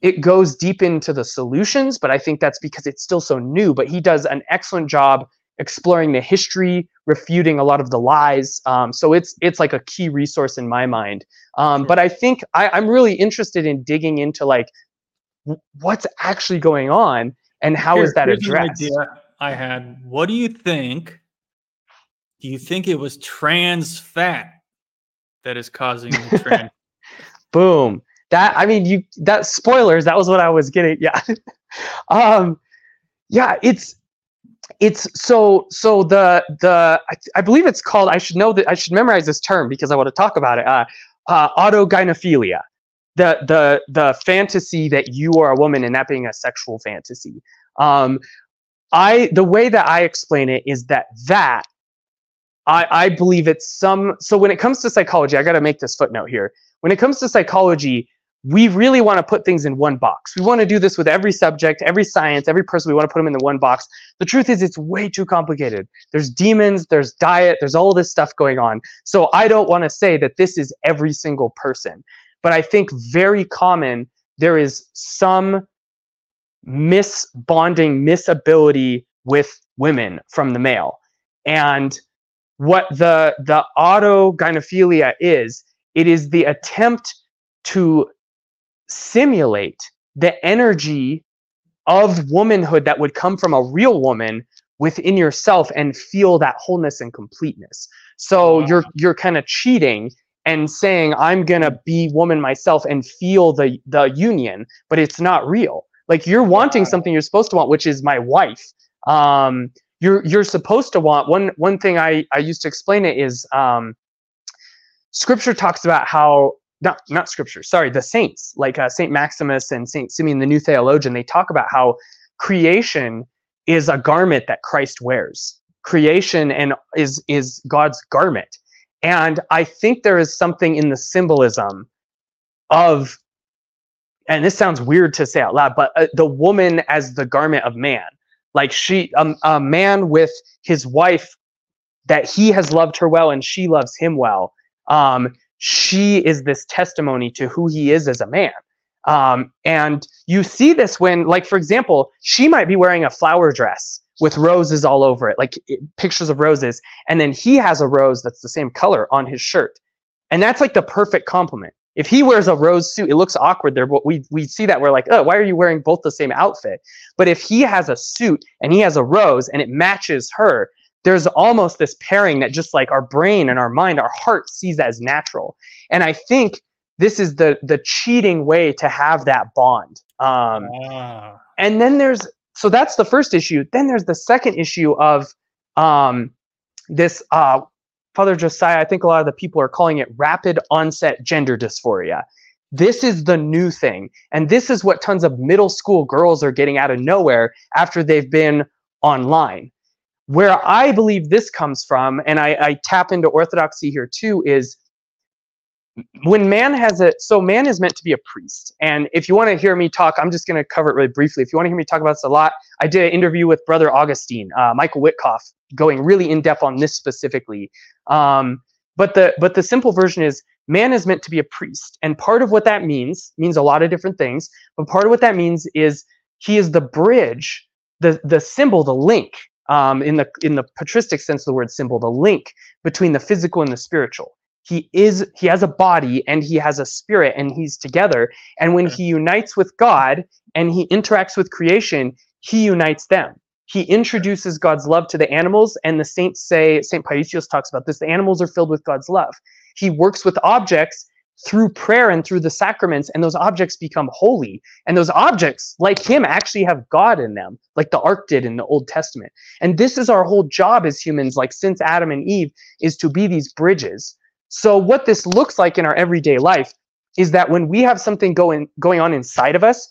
[SPEAKER 3] it goes deep into the solutions, but I think that's because it's still so new. But he does an excellent job exploring the history, refuting a lot of the lies. Um, so it's it's like a key resource in my mind. Um,
[SPEAKER 2] Sure.
[SPEAKER 3] But I think I, I'm really interested in digging into like what's actually going on and how is
[SPEAKER 2] Here-
[SPEAKER 3] that
[SPEAKER 2] here's an
[SPEAKER 3] addressed.
[SPEAKER 2] idea I had. What do you think? Do you think it was trans fat that is causing the trend?
[SPEAKER 3] Boom. That I mean, you that spoilers. That was what I was getting. Yeah. um, yeah. It's it's so so the the I, I believe it's called. I should know that I should memorize this term because I want to talk about it. Uh, uh, autogynephilia. The the the fantasy that you are a woman and that being a sexual fantasy. Um, I the way that I explain it is that that I, I believe it's some so when it comes to psychology, I got to make this footnote here. When it comes to psychology, we really want to put things in one box. We want to do this with every subject, every science, every person. We want to put them in the one box. The truth is, it's way too complicated. There's demons, there's diet, there's all this stuff going on. So I don't want to say that this is every single person, but I think very common there is some misbonding, misability with women from the male. And what the the autogynephilia is, it is the attempt to simulate the energy of womanhood that would come from a real woman within yourself and feel that wholeness and completeness. So wow. you're you're kind of cheating and saying I'm going to be woman myself and feel the the union, but it's not real. Like you're wanting wow. something you're supposed to want, which is my wife. Um, you're you're supposed to want one one thing I I used to explain it is um, scripture talks about how not not scripture. Sorry the saints like uh, saint maximus and saint simeon the new theologian they talk about how creation is a garment that christ wears. Creation and is is god's garment. And i think there is something in the symbolism of and this sounds weird to say out loud but uh, the woman as the garment of man. Like she um, a man with his wife that he has loved her well and she loves him well um, she is this testimony to who he is as a man. Um, and you see this when, like, for example, she might be wearing a flower dress with roses all over it, like it, pictures of roses. And then he has a rose that's the same color on his shirt. And that's like the perfect compliment. If he wears a rose suit, it looks awkward there, but we, we see that we're like, oh, why are you wearing both the same outfit? But if he has a suit and he has a rose and it matches her, there's almost this pairing that just like our brain and our mind, our heart sees as natural. And I think this is the the cheating way to have that bond. Um, ah. And then there's so that's the first issue. Then there's the second issue of um, this uh, Father Josiah. I think a lot of the people are calling it rapid onset gender dysphoria. This is the new thing, and this is what tons of middle school girls are getting out of nowhere after they've been online. Where I believe this comes from, and I, I tap into orthodoxy here too, is when man has a so man is meant to be a priest. And if you want to hear me talk i'm just going to cover it really briefly. If you want to hear me talk about this a lot i did an interview with brother augustine uh, michael witcoff going really in depth on this specifically. Um, but the but the simple version is man is meant to be a priest. And part of what that means means a lot of different things but part of what that means is he is the bridge the the symbol the link um, in the in the patristic sense of the word symbol, the link between the physical and the spiritual. He is he has a body and he has a spirit and he's together. And when he unites with God and he interacts with creation, he unites them. He introduces God's love to the animals, and the saints say, St. Paisios talks about this, the animals are filled with God's love. He works with objects through prayer and through the sacraments, and those objects become holy. And those objects, like him, actually have God in them, like the ark did in the Old Testament. And this is our whole job as humans, like since Adam and Eve, is to be these bridges. So, what this looks like in our everyday life is that when we have something going, going on inside of us,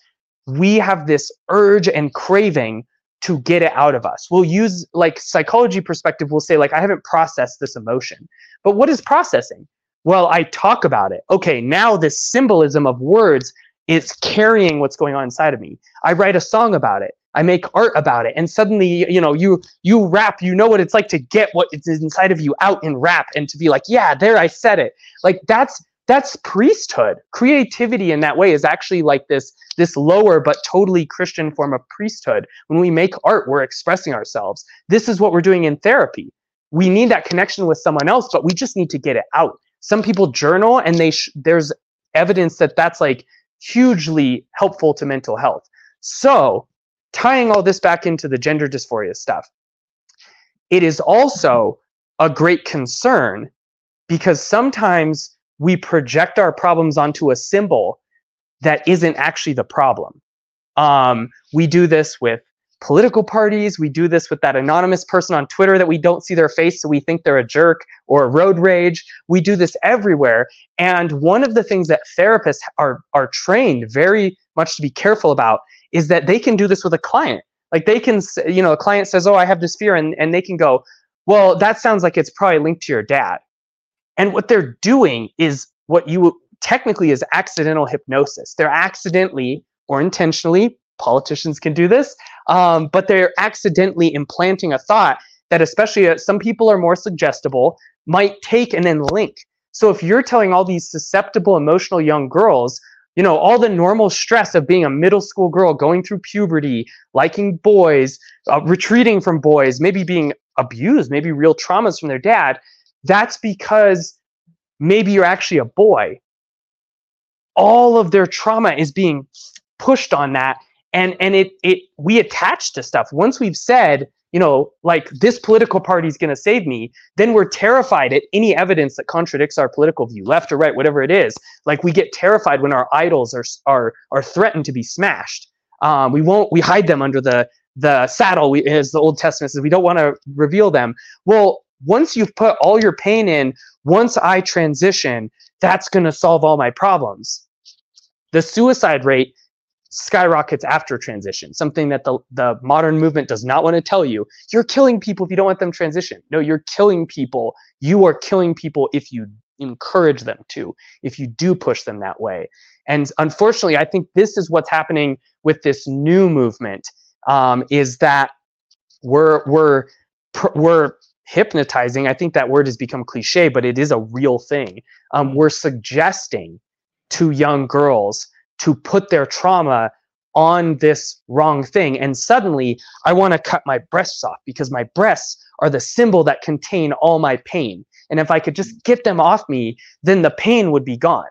[SPEAKER 3] we have this urge and craving to get it out of us. We'll use like psychology perspective, we'll say, like, I haven't processed this emotion. But what is processing? Well, I talk about it. Okay, now this symbolism of words is carrying what's going on inside of me. I write a song about it. I make art about it. And suddenly, you know, you you rap, you know what it's like to get what is inside of you out in rap and to be like, yeah, there I said it. Like that's that's priesthood. Creativity in that way is actually like this this lower but totally Christian form of priesthood. When we make art, we're expressing ourselves. This is what we're doing in therapy. We need that connection with someone else, but we just need to get it out some people journal and they sh- there's evidence that that's like hugely helpful to mental health. So tying all this back into the gender dysphoria stuff it is also a great concern because sometimes we project our problems onto a symbol that isn't actually the problem. Um, we do this with political parties. We do this with that anonymous person on Twitter that we don't see their face, so we think they're a jerk or a road rage. We do this everywhere. And one of the things that therapists are, are trained very much to be careful about is that they can do this with a client. Like they can, you know, a client says, Oh, I have this fear. And, and they can go, Well, that sounds like it's probably linked to your dad. And what they're doing is what you technically is accidental hypnosis. They're accidentally or intentionally, politicians can do this, um, but they're accidentally implanting a thought that, especially uh, some people are more suggestible, might take and then link. So if you're telling all these susceptible, emotional young girls, you know, all the normal stress of being a middle school girl going through puberty, liking boys, uh, retreating from boys, maybe being abused, maybe real traumas from their dad, that's because maybe you're actually a boy. All of their trauma is being pushed on that and and it it we attach to stuff. Once we've said you know, like this political party is going to save me, then we're terrified at any evidence that contradicts our political view, left or right, whatever it is. Like we get terrified when our idols are are are threatened to be smashed. Um, we won't. We hide them under the the saddle. We, as the Old Testament says, we don't want to reveal them. Well, once you've put all your pain in, once I transition, that's going to solve all my problems. The suicide rate skyrockets after transition, something that the, the modern movement does not want to tell you. You're killing people if you don't let them transition. No, you're killing people. You are killing people if you encourage them to, if you do push them that way. And unfortunately, I think this is what's happening with this new movement um, is that we're, we're, we're hypnotizing. I think that word has become cliche, but it is a real thing. Um, we're suggesting to young girls to put their trauma on this wrong thing. And suddenly I want to cut my breasts off because my breasts are the symbol that contain all my pain. And if I could just get them off me, then the pain would be gone.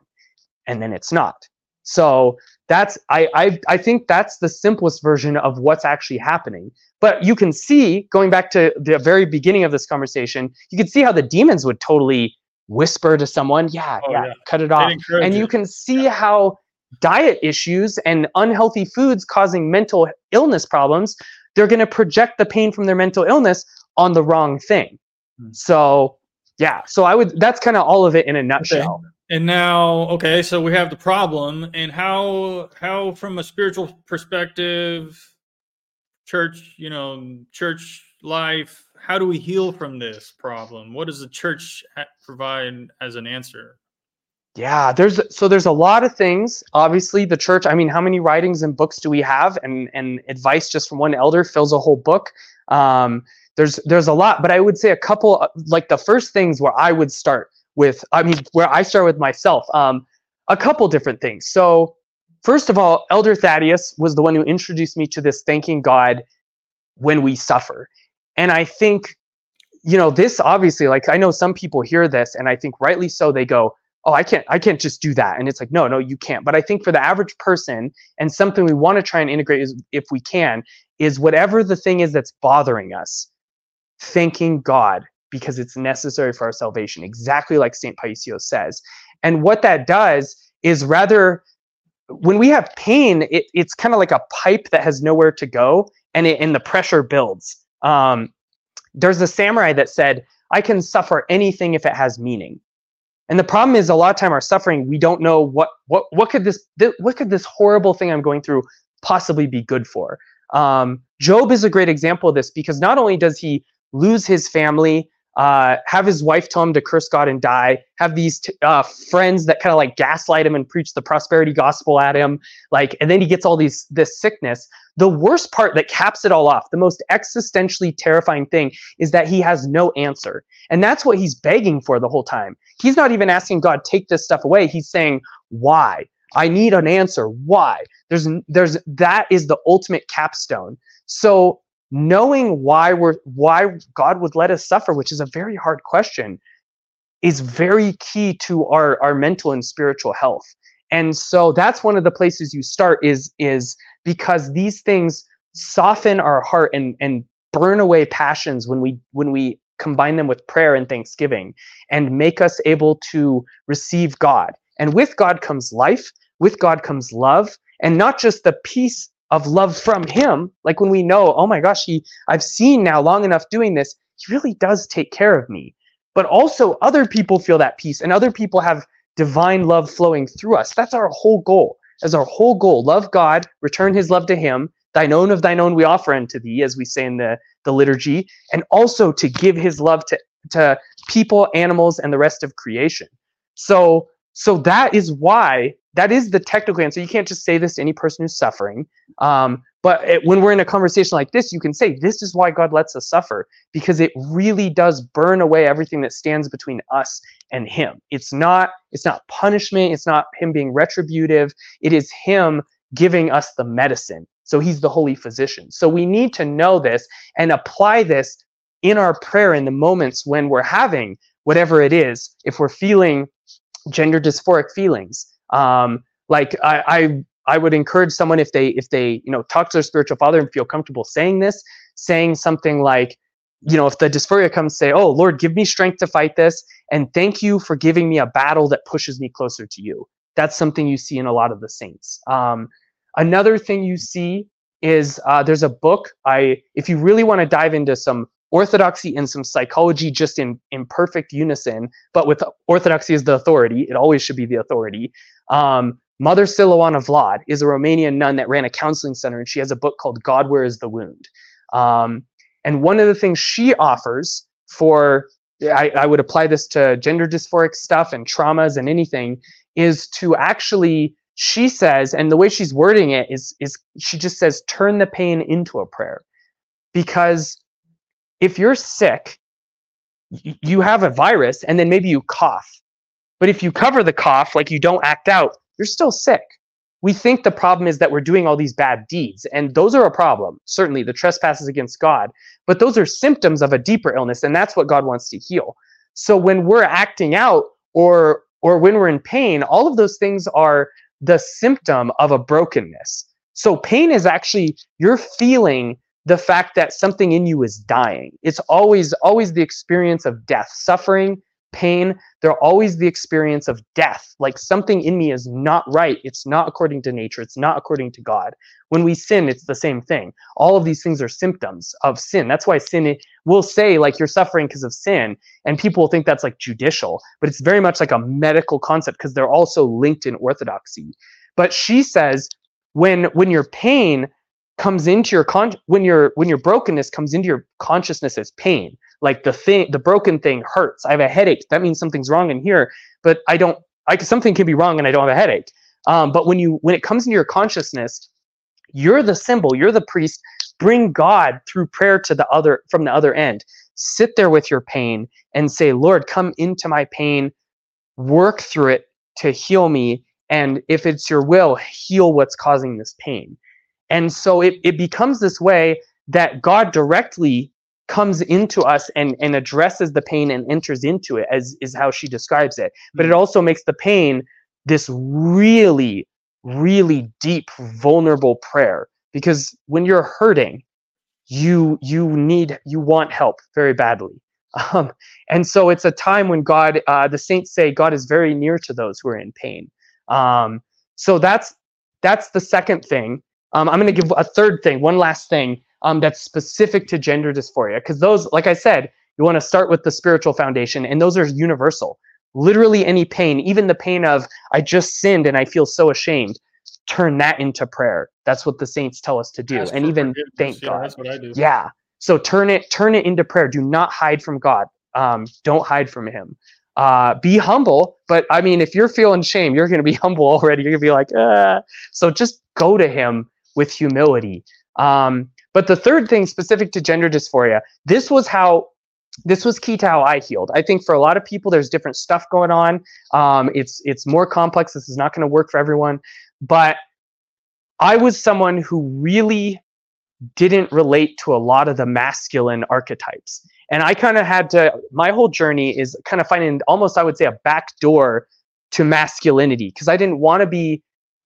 [SPEAKER 3] And then it's not. So that's I, I I think that's the simplest version of what's actually happening. But you can see, going back to the very beginning of this conversation, you can see how the demons would totally whisper to someone, yeah, oh, yeah, yeah, cut it off. And you can see yeah. how diet issues and unhealthy foods causing mental illness problems, they're going to project the pain from their mental illness on the wrong thing. Hmm. So, yeah, so I would that's kind of all of it in a nutshell.
[SPEAKER 2] Okay. And now, okay, so we have the problem and how how from a spiritual perspective church, you know, church life, how do we heal from this problem? What does the church provide as an answer?
[SPEAKER 3] Yeah, there's so there's a lot of things. Obviously, the church. I mean, how many writings and books do we have? And and advice just from one elder fills a whole book. Um, there's there's a lot, but I would say a couple. Like the first things where I would start with. I mean, where I start with myself. Um, a couple different things. So first of all, Elder Thaddeus was the one who introduced me to this thanking God when we suffer, and I think, you know, this obviously. Like I know some people hear this, and I think rightly so. They go oh i can't i can't just do that. And it's like no no you can't. But i think for the average person and something we want to try and integrate is if we can is whatever the thing is that's bothering us thanking god because it's necessary for our salvation exactly like st paisio says. And what that does is rather when we have pain it, it's kind of like a pipe that has nowhere to go and it, and the pressure builds. Um, there's a samurai that said i can suffer anything if it has meaning and the problem is a lot of time our suffering, we don't know what what what could this what could this horrible thing I'm going through possibly be good for. Um, Job is a great example of this because not only does he lose his family, uh, have his wife tell him to curse God and die, have these t- uh, friends that kind of like gaslight him and preach the prosperity gospel at him, like, and then he gets all these this sickness. The worst part that caps it all off, the most existentially terrifying thing, is that he has no answer, and that's what he's begging for the whole time. He's not even asking God take this stuff away. He's saying why. I need an answer. Why? There's there's that is the ultimate capstone. So knowing why we're why God would let us suffer, which is a very hard question, is very key to our our mental and spiritual health. And so that's one of the places you start is is because these things soften our heart and and burn away passions when we when we combine them with prayer and thanksgiving and make us able to receive God. And with God comes life, with God comes love, and not just the peace of love from him like when we know oh my gosh he i've seen now long enough doing this he really does take care of me. But also other people feel that peace and other people have divine love flowing through us. That's our whole goal. As our whole goal. Love god return his love to him. Thine own of thine own we offer unto thee as we say in the the liturgy. And also to give his love to to people animals and the rest of creation. So so that is why that is the technical answer. You can't just say this to any person who's suffering. Um, but it, when we're in a conversation like this, you can say, This is why God lets us suffer, because it really does burn away everything that stands between us and Him. It's not, it's not punishment, it's not Him being retributive, it is Him giving us the medicine. So He's the holy physician. So we need to know this and apply this in our prayer in the moments when we're having whatever it is, if we're feeling gender dysphoric feelings. Um, like I, I I would encourage someone if they if they you know talk to their spiritual father and feel comfortable saying this, saying something like, you know, if the dysphoria comes, say, "Oh Lord, give me strength to fight this, and thank you for giving me a battle that pushes me closer to you." That's something you see in a lot of the saints. Um, another thing you see is uh, there's a book. I if you really want to dive into some orthodoxy and some psychology just in in perfect unison, but with orthodoxy as the authority, it always should be the authority. Um, Mother Siluana Vlad is a Romanian nun that ran a counseling center, and she has a book called God Where Is the Wound. Um, and one of the things she offers for, I, I would apply this to gender dysphoric stuff and traumas and anything, is to actually, she says, and the way she's wording it is, is she just says, turn the pain into a prayer. Because if you're sick, you have a virus and then maybe you cough. But if you cover the cough, like you don't act out, you're still sick. We think the problem is that we're doing all these bad deeds, and those are a problem. Certainly, the trespasses against God, but those are symptoms of a deeper illness, and that's what God wants to heal. So when we're acting out or or when we're in pain, all of those things are the symptom of a brokenness. So pain is actually you're feeling the fact that something in you is dying. It's always always the experience of death, suffering, pain, they're always the experience of death. Like something in me is not right. It's not according to nature. It's not according to God. When we sin, it's the same thing. All of these things are symptoms of sin. That's why sin will say, like, you're suffering because of sin. And people will think that's like judicial, but it's very much like a medical concept because they're also linked in orthodoxy. But she says, when when your pain comes into your con when your when your brokenness comes into your consciousness as pain. Like the thing the broken thing hurts. I have a headache. That means something's wrong in here but i don't i could something can be wrong and i don't have a headache. Um, but when you when it comes into your consciousness you're the symbol you're the priest. Bring god through prayer to the other from the other end. Sit there with your pain and say lord come into my pain. Work through it to heal me. And if it's your will heal what's causing this pain and so it, it becomes this way that god directly comes into us and, and addresses the pain and enters into it as is how she describes it. But it mm-hmm. also makes the pain this really really deep vulnerable prayer. Because when you're hurting you you need you want help very badly. Um, and so it's a time when god uh, the saints say god is very near to those who are in pain. Um, so that's that's the second thing um, i'm going to give a third thing one last thing um, that's specific to gender dysphoria. Because those, like I said, you want to start with the spiritual foundation, and those are universal. Literally any pain, even the pain of, I just sinned and I feel so ashamed, turn that into prayer. That's what the saints tell us to do. Ask and even thank yeah, God. That's what I do. Yeah. So turn it, turn it into prayer. Do not hide from God. Um, don't hide from Him. Uh, be humble, but I mean, if you're feeling shame, you're going to be humble already. You're going to be like, ah. So just go to Him with humility. Um, but the third thing specific to gender dysphoria, this was how this was key to how I healed. I think for a lot of people, there's different stuff going on. Um, it's it's more complex. This is not going to work for everyone. But I was someone who really didn't relate to a lot of the masculine archetypes. And I kind of had to, my whole journey is kind of finding almost, I would say, a back door to masculinity because I didn't want to be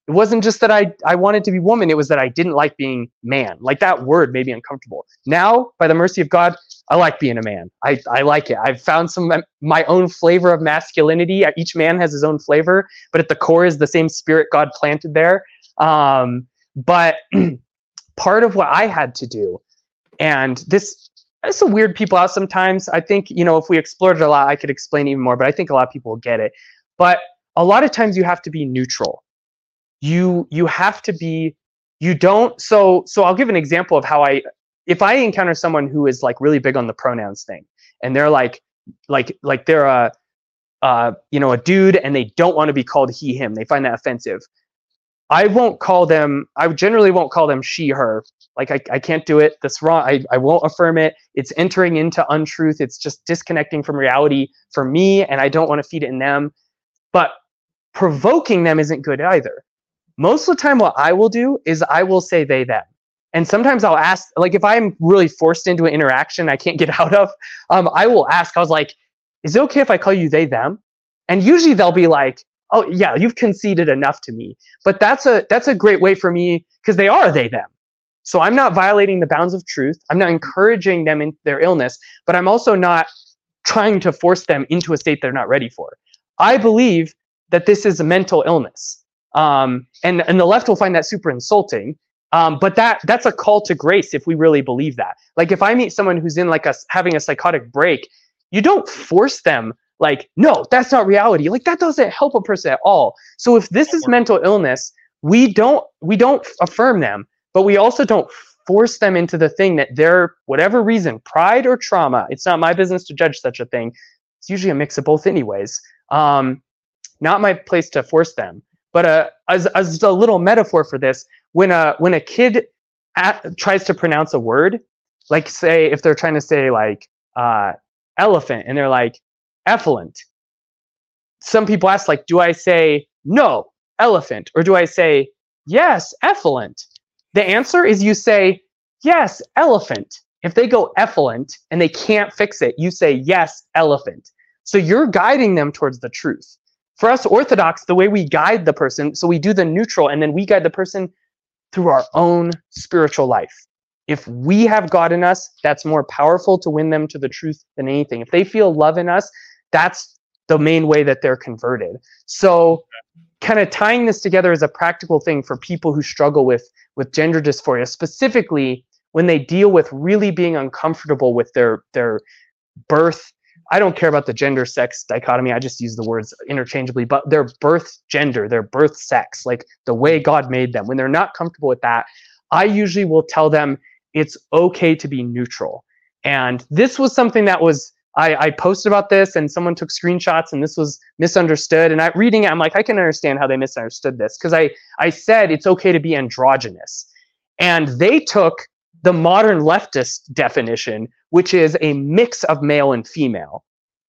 [SPEAKER 3] it wasn't just that I, I wanted to be woman, it was that I didn't like being man. Like that word made me uncomfortable. Now, by the mercy of God, I like being a man. I, I like it. I've found some my own flavor of masculinity. Each man has his own flavor, but at the core is the same spirit God planted there. Um, but part of what I had to do, and this this will weird people out sometimes. I think, you know, if we explored it a lot, I could explain even more, but I think a lot of people will get it. But a lot of times you have to be neutral you you have to be you don't so so i'll give an example of how i if i encounter someone who is like really big on the pronouns thing and they're like like like they're a uh, you know, a dude and they don't want to be called he, him. They find that offensive. I won't call them, I generally won't call them she, her. Like, I, I can't do it. That's wrong. I, I won't affirm it. It's entering into untruth. It's just disconnecting from reality for me, and I don't want to feed it in them. But provoking them isn't good either. Most of the time, what I will do is I will say they, them. And sometimes I'll ask, like, if I'm really forced into an interaction I can't get out of, um, I will ask, I was like, is it okay if I call you they, them? And usually they'll be like, oh yeah you've conceded enough to me. But that's a that's a great way for me because they are they them. So i'm not violating the bounds of truth. I'm not encouraging them in their illness but i'm also not trying to force them into a state they're not ready for. I believe that this is a mental illness um, and and the left will find that super insulting. Um, but that that's a call to grace if we really believe that. Like if i meet someone who's in like us having a psychotic break you don't force them like no that's not reality. Like that doesn't help a person at all. So if this is mental illness we don't we don't affirm them but we also don't force them into the thing that they're whatever reason pride or trauma it's not my business to judge such a thing it's usually a mix of both anyways um not my place to force them but uh, as, as a little metaphor for this when a when a kid at, tries to pronounce a word like say if they're trying to say like uh elephant and they're like effluent. Some people ask, like, do I say no, elephant, or do I say yes, effluent? The answer is you say yes, elephant. If they go effluent and they can't fix it, you say yes, elephant. So you're guiding them towards the truth. For us Orthodox, the way we guide the person, so we do the neutral and then we guide the person through our own spiritual life. If we have God in us, that's more powerful to win them to the truth than anything. If they feel love in us, that's the main way that they're converted. So kind of tying this together as a practical thing for people who struggle with with gender dysphoria specifically when they deal with really being uncomfortable with their their birth I don't care about the gender sex dichotomy. I just use the words interchangeably, but their birth gender, their birth sex, like the way God made them. When they're not comfortable with that, I usually will tell them it's okay to be neutral. And this was something that was I, I posted about this and someone took screenshots and this was misunderstood. And I reading it, I'm like, I can understand how they misunderstood this because I, I said it's okay to be androgynous. And they took the modern leftist definition, which is a mix of male and female,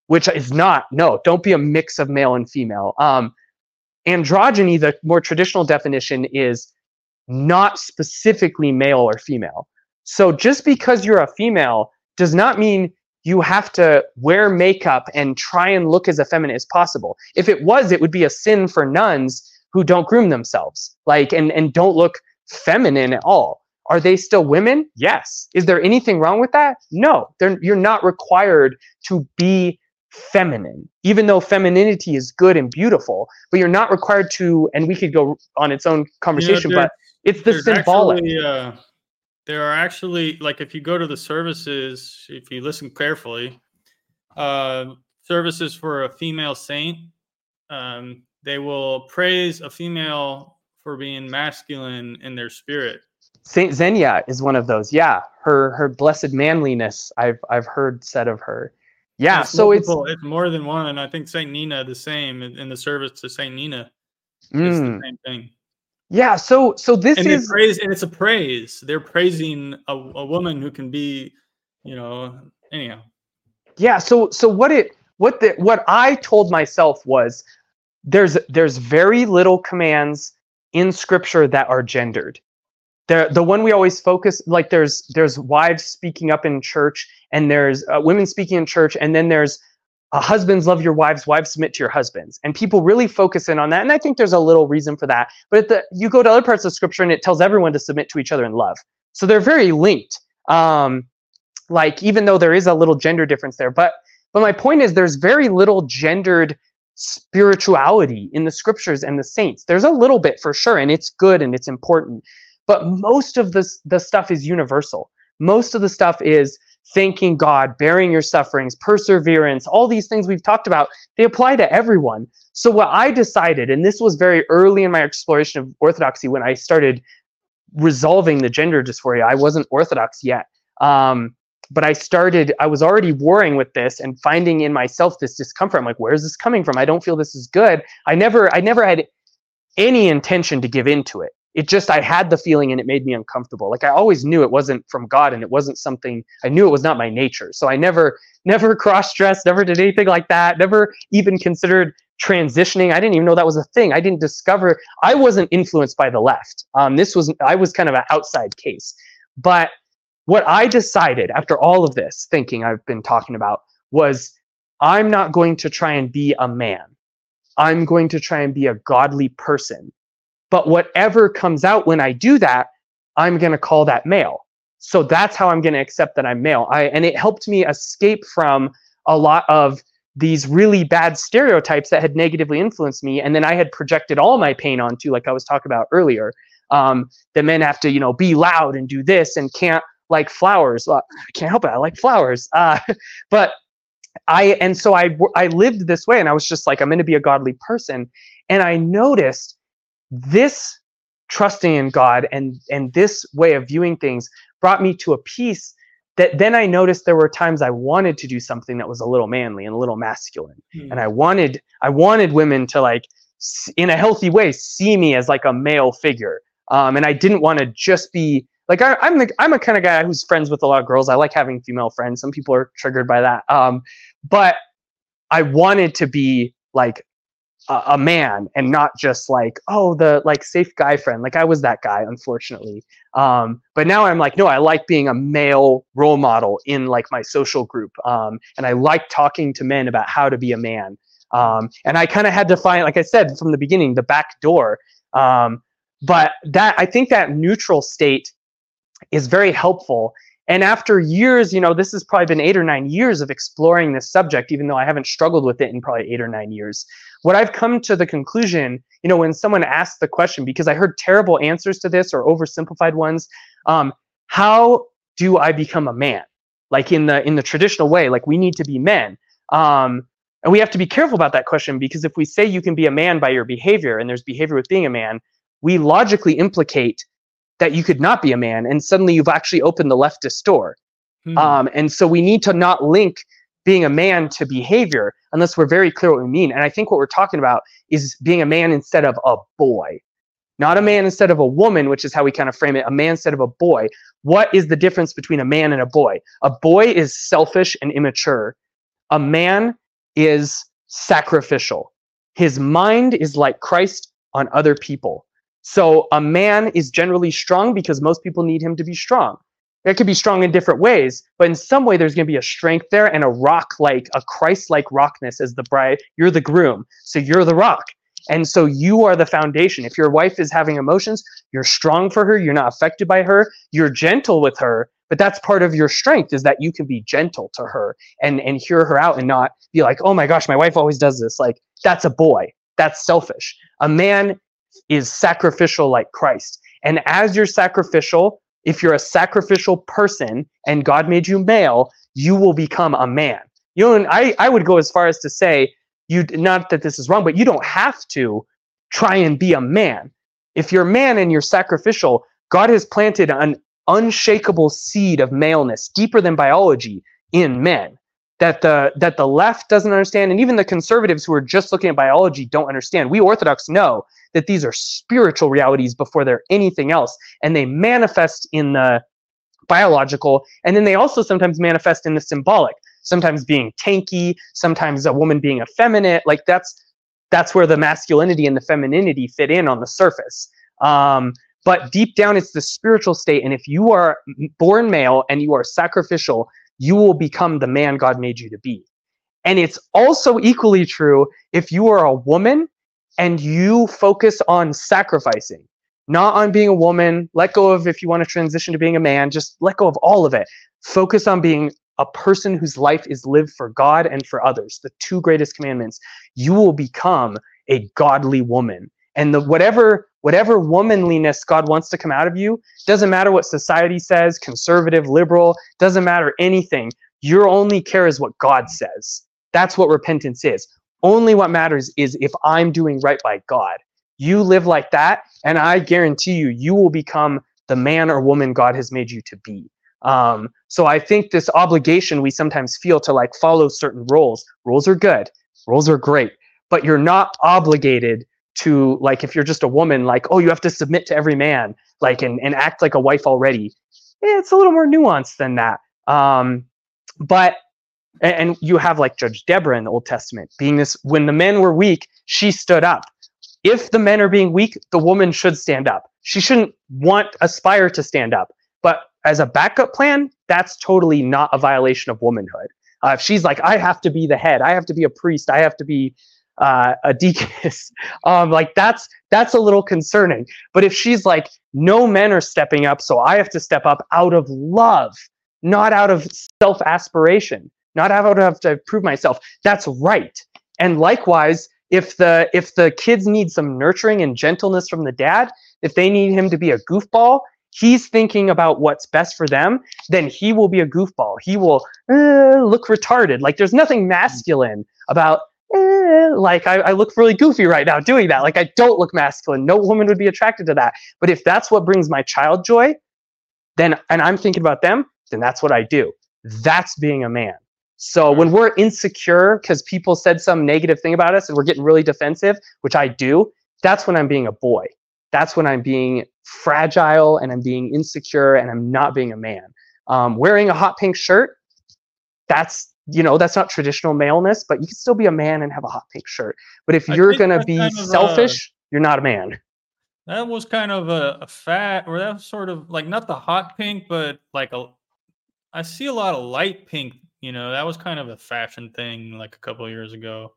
[SPEAKER 3] which is not, no, don't be a mix of male and female. Um, androgyny, the more traditional definition, is not specifically male or female. So just because you're a female does not mean you have to wear makeup and try and look as effeminate as possible. If it was, it would be a sin for nuns who don't groom themselves, like and and don't look feminine at all. Are they still women? Yes. Is there anything wrong with that? No. They're, you're not required to be feminine, even though femininity is good and beautiful. But you're not required to. And we could go on its own conversation, you know, but it's the symbolic.
[SPEAKER 2] Actually, uh, there are actually like if you go to the services, if you listen carefully, uh, services for a female saint, um, they will praise a female for being masculine in their spirit.
[SPEAKER 3] Saint Xenia is one of those. Yeah, her her blessed manliness. I've I've heard said of her. Yeah,
[SPEAKER 2] it's
[SPEAKER 3] so
[SPEAKER 2] multiple, it's it's more than one, and I think Saint Nina the same in the service to Saint Nina. Mm. It's the mm. same thing.
[SPEAKER 3] Yeah, so so this
[SPEAKER 2] and
[SPEAKER 3] is
[SPEAKER 2] praise, and it's a praise. They're praising a, a woman who can be, you know, anyhow.
[SPEAKER 3] Yeah, so so what it what the what I told myself was there's there's very little commands in scripture that are gendered. The the one we always focus like there's there's wives speaking up in church and there's uh, women speaking in church and then there's uh, husbands love your wives wives submit to your husbands. And people really focus in on that and i think there's a little reason for that. But the, you go to other parts of scripture and it tells everyone to submit to each other in love. So they're very linked. Um, like even though there is a little gender difference there but but my point is there's very little gendered spirituality in the scriptures and the saints. There's a little bit for sure and it's good and it's important but most of this the stuff is universal most of the stuff is thanking God, bearing your sufferings, perseverance, all these things we've talked about, they apply to everyone. So, what I decided, and this was very early in my exploration of Orthodoxy when I started resolving the gender dysphoria, I wasn't Orthodox yet. Um, but I started, I was already warring with this and finding in myself this discomfort. I'm like, where's this coming from? I don't feel this is good. I never, I never had any intention to give into it. It just, I had the feeling and it made me uncomfortable. Like I always knew it wasn't from God and it wasn't something, I knew it was not my nature. So I never, never cross dressed, never did anything like that, never even considered transitioning. I didn't even know that was a thing. I didn't discover, I wasn't influenced by the left. Um, this was, I was kind of an outside case. But what I decided after all of this thinking I've been talking about was I'm not going to try and be a man. I'm going to try and be a godly person. But whatever comes out when I do that, I'm going to call that male. So that's how I'm going to accept that I'm male. I, and it helped me escape from a lot of these really bad stereotypes that had negatively influenced me. And then I had projected all my pain onto, like I was talking about earlier. Um, that men have to, you know, be loud and do this and can't like flowers. Well, I can't help it. I like flowers. Uh, but I and so I I lived this way, and I was just like, I'm going to be a godly person, and I noticed this trusting in God and and this way of viewing things brought me to a peace that then I noticed there were times I wanted to do something that was a little manly and a little masculine, mm. and I wanted I wanted women to like in a healthy way see me as like a male figure, um, and I didn't want to just be like I, am the I'm a kind of guy who's friends with a lot of girls. I like having female friends. Some people are triggered by that. Um, but I wanted to be like a, a, man and not just like oh the like safe guy friend. Like I was that guy, unfortunately. Um, but now I'm like no, I like being a male role model in like my social group, um, and I like talking to men about how to be a man. Um, and I kind of had to find, like I said from the beginning, the back door. Um, but that I think that neutral state is very helpful. And after years, you know, this has probably been eight or nine years of exploring this subject, even though I haven't struggled with it in probably eight or nine years. What I've come to the conclusion, you know, when someone asks the question, because I heard terrible answers to this or oversimplified ones, um, how do I become a man? Like in the in the traditional way, like we need to be men. Um, and we have to be careful about that question because if we say you can be a man by your behavior and there's behavior with being a man, we logically implicate that you could not be a man and suddenly you've actually opened the leftist door. Hmm. um, and so we need to not link being a man to behavior unless we're very clear what we mean. And i think what we're talking about is being a man instead of a boy not a man instead of a woman which is how we kind of frame it a man instead of a boy. What is the difference between a man and a boy? A boy is selfish and immature. A man is sacrificial. His mind is like christ on other people so a man is generally strong because most people need him to be strong. It could be strong in different ways, but in some way there's going to be a strength there and a rock like a Christ like rockness as the bride. You're the groom, so you're the rock. And so you are the foundation. If your wife is having emotions, you're strong for her, you're not affected by her, you're gentle with her, but that's part of your strength is that you can be gentle to her and and hear her out and not be like, "Oh my gosh, my wife always does this." Like that's a boy. That's selfish. A man is sacrificial like Christ. And as you're sacrificial, if you're a sacrificial person and God made you male, you will become a man. You know, and I, I would go as far as to say, you not that this is wrong, but you don't have to try and be a man. If you're a man and you're sacrificial, God has planted an unshakable seed of maleness deeper than biology in men that the that the left doesn't understand and even the conservatives who are just looking at biology don't understand. We orthodox know that these are spiritual realities before they're anything else and they manifest in the biological and then they also sometimes manifest in the symbolic. Sometimes being tanky sometimes a woman being effeminate like that's that's where the masculinity and the femininity fit in on the surface. Um, but deep down it's the spiritual state and if you are born male and you are sacrificial you will become the man God made you to be. And it's also equally true if you are a woman and you focus on sacrificing, not on being a woman. Let go of if you want to transition to being a man, just let go of all of it. Focus on being a person whose life is lived for God and for others, the two greatest commandments. You will become a godly woman. And the whatever whatever womanliness God wants to come out of you, doesn't matter what society says, conservative, liberal, doesn't matter anything. Your only care is what God says. That's what repentance is. Only what matters is if I'm doing right by God. You live like that, and I guarantee you, you will become the man or woman God has made you to be. Um, so I think this obligation we sometimes feel to like follow certain rules. Rules are good. Rules are great, but you're not obligated to like if you're just a woman, like oh you have to submit to every man, like and and act like a wife already. It's a little more nuanced than that. Um, but and you have like Judge Deborah in the Old Testament being this when the men were weak, she stood up. If the men are being weak, the woman should stand up. She shouldn't want aspire to stand up. But as a backup plan, that's totally not a violation of womanhood. Uh, if she's like, I have to be the head, I have to be a priest, I have to be uh, a deaconess, um, like that's that's a little concerning. But if she's like, no men are stepping up, so I have to step up out of love, not out of self aspiration, not out of to prove myself. That's right. And likewise, if the if the kids need some nurturing and gentleness from the dad, if they need him to be a goofball, he's thinking about what's best for them, then he will be a goofball. He will uh, look retarded. Like there's nothing masculine about eh, like I, I, look really goofy right now doing that. Like I don't look masculine. No woman would be attracted to that. But if that's what brings my child joy, then and I'm thinking about them, then that's what I do. That's being a man. So when we're insecure because people said some negative thing about us and we're getting really defensive, which I do, that's when I'm being a boy. That's when I'm being fragile and I'm being insecure and I'm not being a man. Um, wearing a hot pink shirt, that's you know that's not traditional maleness, but you can still be a man and have a hot pink shirt. But if you're gonna be kind of selfish, a, you're not a man.
[SPEAKER 2] That was kind of a, a fat, or that was sort of like not the hot pink, but like a. I see a lot of light pink. You know, that was kind of a fashion thing like a couple years ago.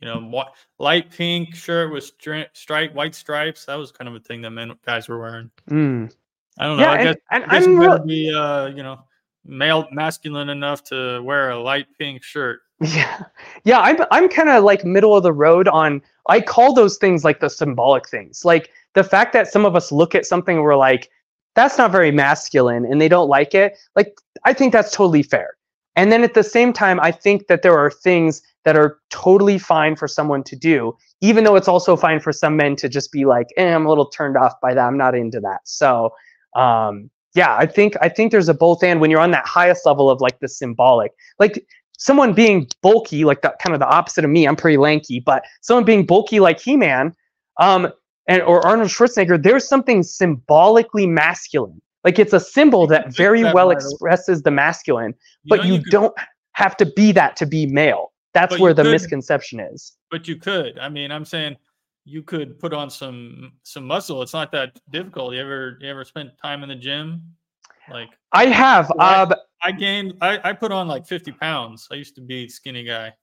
[SPEAKER 2] You know, what light pink shirt with stri- stripe, white stripes. That was kind of a thing that men guys were wearing.
[SPEAKER 3] Mm.
[SPEAKER 2] I don't know. Yeah, I guess, and, and I guess I'm really, be, uh, you know, male masculine enough to wear a light pink shirt.
[SPEAKER 3] Yeah, yeah. I'm I'm kind of like middle of the road on. I call those things like the symbolic things, like the fact that some of us look at something and we're like, that's not very masculine, and they don't like it. Like I think that's totally fair. And then at the same time, I think that there are things that are totally fine for someone to do, even though it's also fine for some men to just be like, eh, I'm a little turned off by that. I'm not into that. So, um, yeah, I think I think there's a both and when you're on that highest level of like the symbolic, like someone being bulky, like that kind of the opposite of me. I'm pretty lanky, but someone being bulky like He-Man, um, and or Arnold Schwarzenegger, there's something symbolically masculine. Like it's a symbol that very well expresses the masculine, but you, know, you, you don't have to be that to be male. That's where the could, misconception is.
[SPEAKER 2] But you could. I mean, I'm saying you could put on some some muscle. It's not that difficult. You ever you ever spent time in the gym? Like
[SPEAKER 3] I have.
[SPEAKER 2] I, uh, I gained. I I put on like 50 pounds. I used to be skinny guy.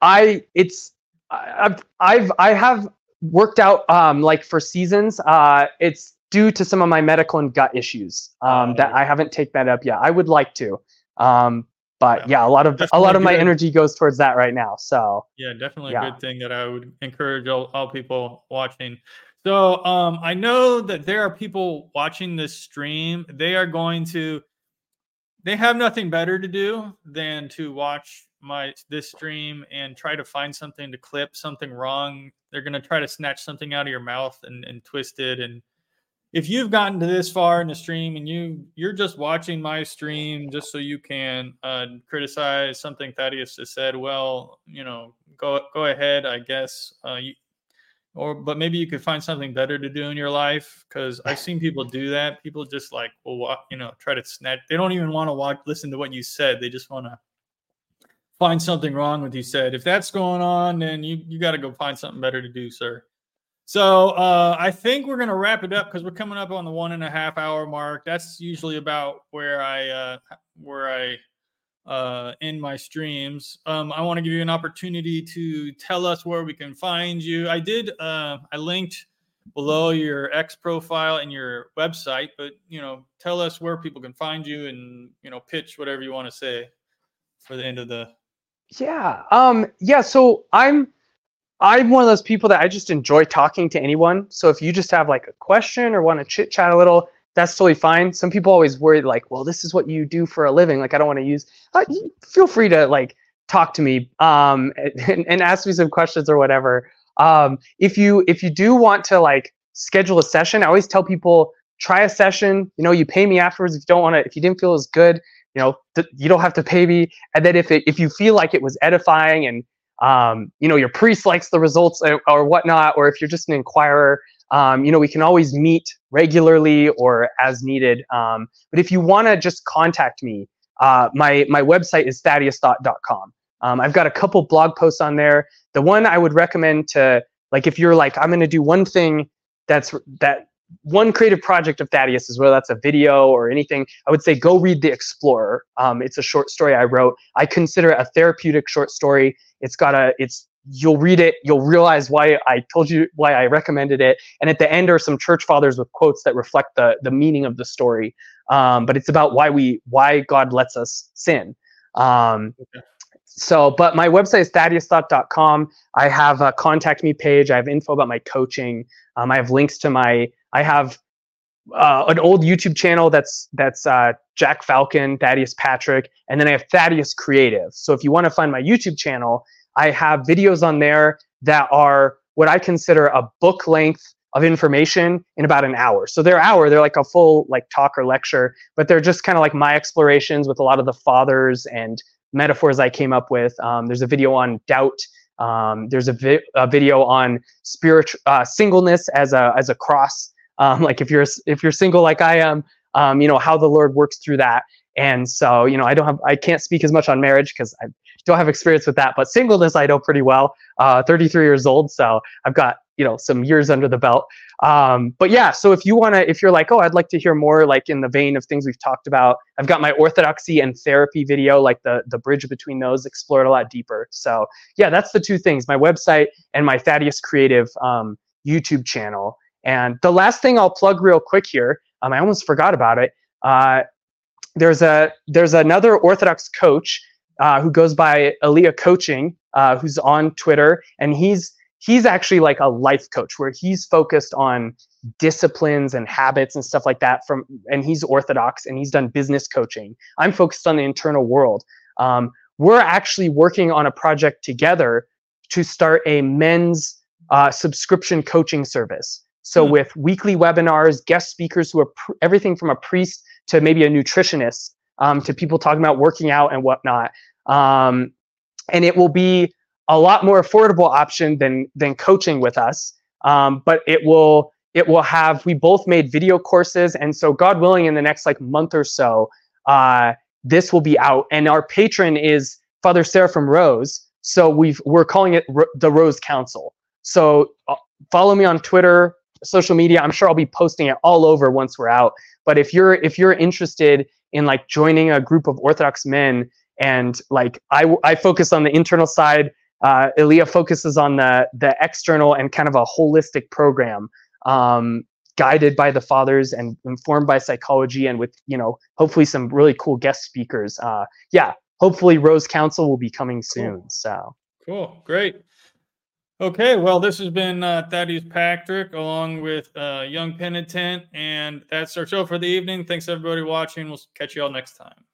[SPEAKER 3] I it's I've I've I have worked out um like for seasons. Uh, it's due to some of my medical and gut issues um, oh, that I haven't taken that up yet. I would like to. Um, but yeah, yeah, a lot of definitely a lot of my energy goes towards that right now. So
[SPEAKER 2] yeah, definitely yeah. a good thing that I would encourage all, all people watching. So um, I know that there are people watching this stream. They are going to, they have nothing better to do than to watch my this stream and try to find something to clip something wrong. They're going to try to snatch something out of your mouth and, and twist it and if you've gotten to this far in the stream and you you're just watching my stream just so you can uh, criticize something Thaddeus has said, well, you know, go go ahead, I guess. Uh, you, or but maybe you could find something better to do in your life because I've seen people do that. People just like well, you know, try to snatch. They don't even want to walk, listen to what you said. They just want to find something wrong with you said. If that's going on, then you you got to go find something better to do, sir. So uh, I think we're going to wrap it up because we're coming up on the one and a half hour mark. That's usually about where I uh, where I uh, end my streams. Um, I want to give you an opportunity to tell us where we can find you. I did. Uh, I linked below your X profile and your website, but you know, tell us where people can find you and you know, pitch whatever you want to say for the end of the.
[SPEAKER 3] Yeah. Um. Yeah. So I'm I'm one of those people that I just enjoy talking to anyone. So if you just have like a question or want to chit chat a little, that's totally fine. Some people always worry like, well, this is what you do for a living. Like I don't want to use. Uh, feel free to like talk to me um, and, and ask me some questions or whatever. Um, if you if you do want to like schedule a session, I always tell people try a session. You know, you pay me afterwards if you don't want to. If you didn't feel as good, you know, th- you don't have to pay me. And then if it, if you feel like it was edifying and um, you know your priest likes the results or, or whatnot, or if you're just an inquirer, um, you know, we can always meet regularly or as needed. Um, but if you want to just contact me, uh, my my website is thaddeusthought.com. Um, I've got a couple blog posts on there. The one I would recommend to like if you're like I'm going to do one thing that's that one creative project of Thaddeus is whether that's a video or anything. I would say go read The Explorer. Um, it's a short story I wrote. I consider it a therapeutic short story. It's got a it's you'll read it, you'll realize why I told you why I recommended it. And at the end are some church fathers with quotes that reflect the the meaning of the story. Um, but it's about why we why God lets us sin. Um, okay. So, but my website is thaddeusthought.com. I have a contact me page. I have info about my coaching. Um, I have links to my. I have uh, an old YouTube channel that's that's uh, Jack Falcon, Thaddeus Patrick, and then I have Thaddeus Creative. So if you want to find my YouTube channel, I have videos on there that are what I consider a book length of information in about an hour. So they're hour, they're like a full like talk or lecture, but they're just kind of like my explorations with a lot of the fathers and metaphors I came up with. Um, there's a video on doubt. Um, there's a, vi- a, video on spiritual uh, singleness as a as a cross. Um, like if you're if you're single like I am, um, you know how the Lord works through that. And so you know I don't have I can't speak as much on marriage because I don't have experience with that, but singleness I know pretty well. Uh, 33 years old, so I've got you know some years under the belt. Um, but yeah, so if you want to, if you're like, oh, I'd like to hear more, like in the vein of things we've talked about, I've got my orthodoxy and therapy video, like the the bridge between those, explored a lot deeper. So yeah, that's the two things: my website and my Thaddeus Creative um, YouTube channel. And the last thing I'll plug real quick here, um, I almost forgot about it. Uh, there's a there's another Orthodox coach uh, who goes by Elia Coaching, uh, who's on Twitter, and he's he's actually like a life coach where he's focused on disciplines and habits and stuff like that. From and he's Orthodox and he's done business coaching. I'm focused on the internal world. Um, we're actually working on a project together to start a men's uh, subscription coaching service. So mm-hmm. with weekly webinars, guest speakers who are pr- everything from a priest to maybe a nutritionist um, to people talking about working out and whatnot. Um, and it will be a lot more affordable option than than coaching with us. Um, but it will it will have we both made video courses, and so God willing, in the next like month or so, uh, this will be out. And our patron is Father Seraphim Rose. So we've we're calling it the Rose Council. So uh, follow me on Twitter, social media. I'm sure I'll be posting it all over once we're out. But if you're if you're interested in like joining a group of Orthodox men and like I, I focus on the internal side uh, Elia focuses on the the external and kind of a holistic program um, guided by the fathers and informed by psychology and with you know hopefully some really cool guest speakers. Uh, yeah hopefully rose council will be coming soon cool. so.
[SPEAKER 2] Cool great. Okay well this has been uh, thaddeus patrick along with uh, young penitent and that's our show for the evening. Thanks everybody watching. We'll catch you all next time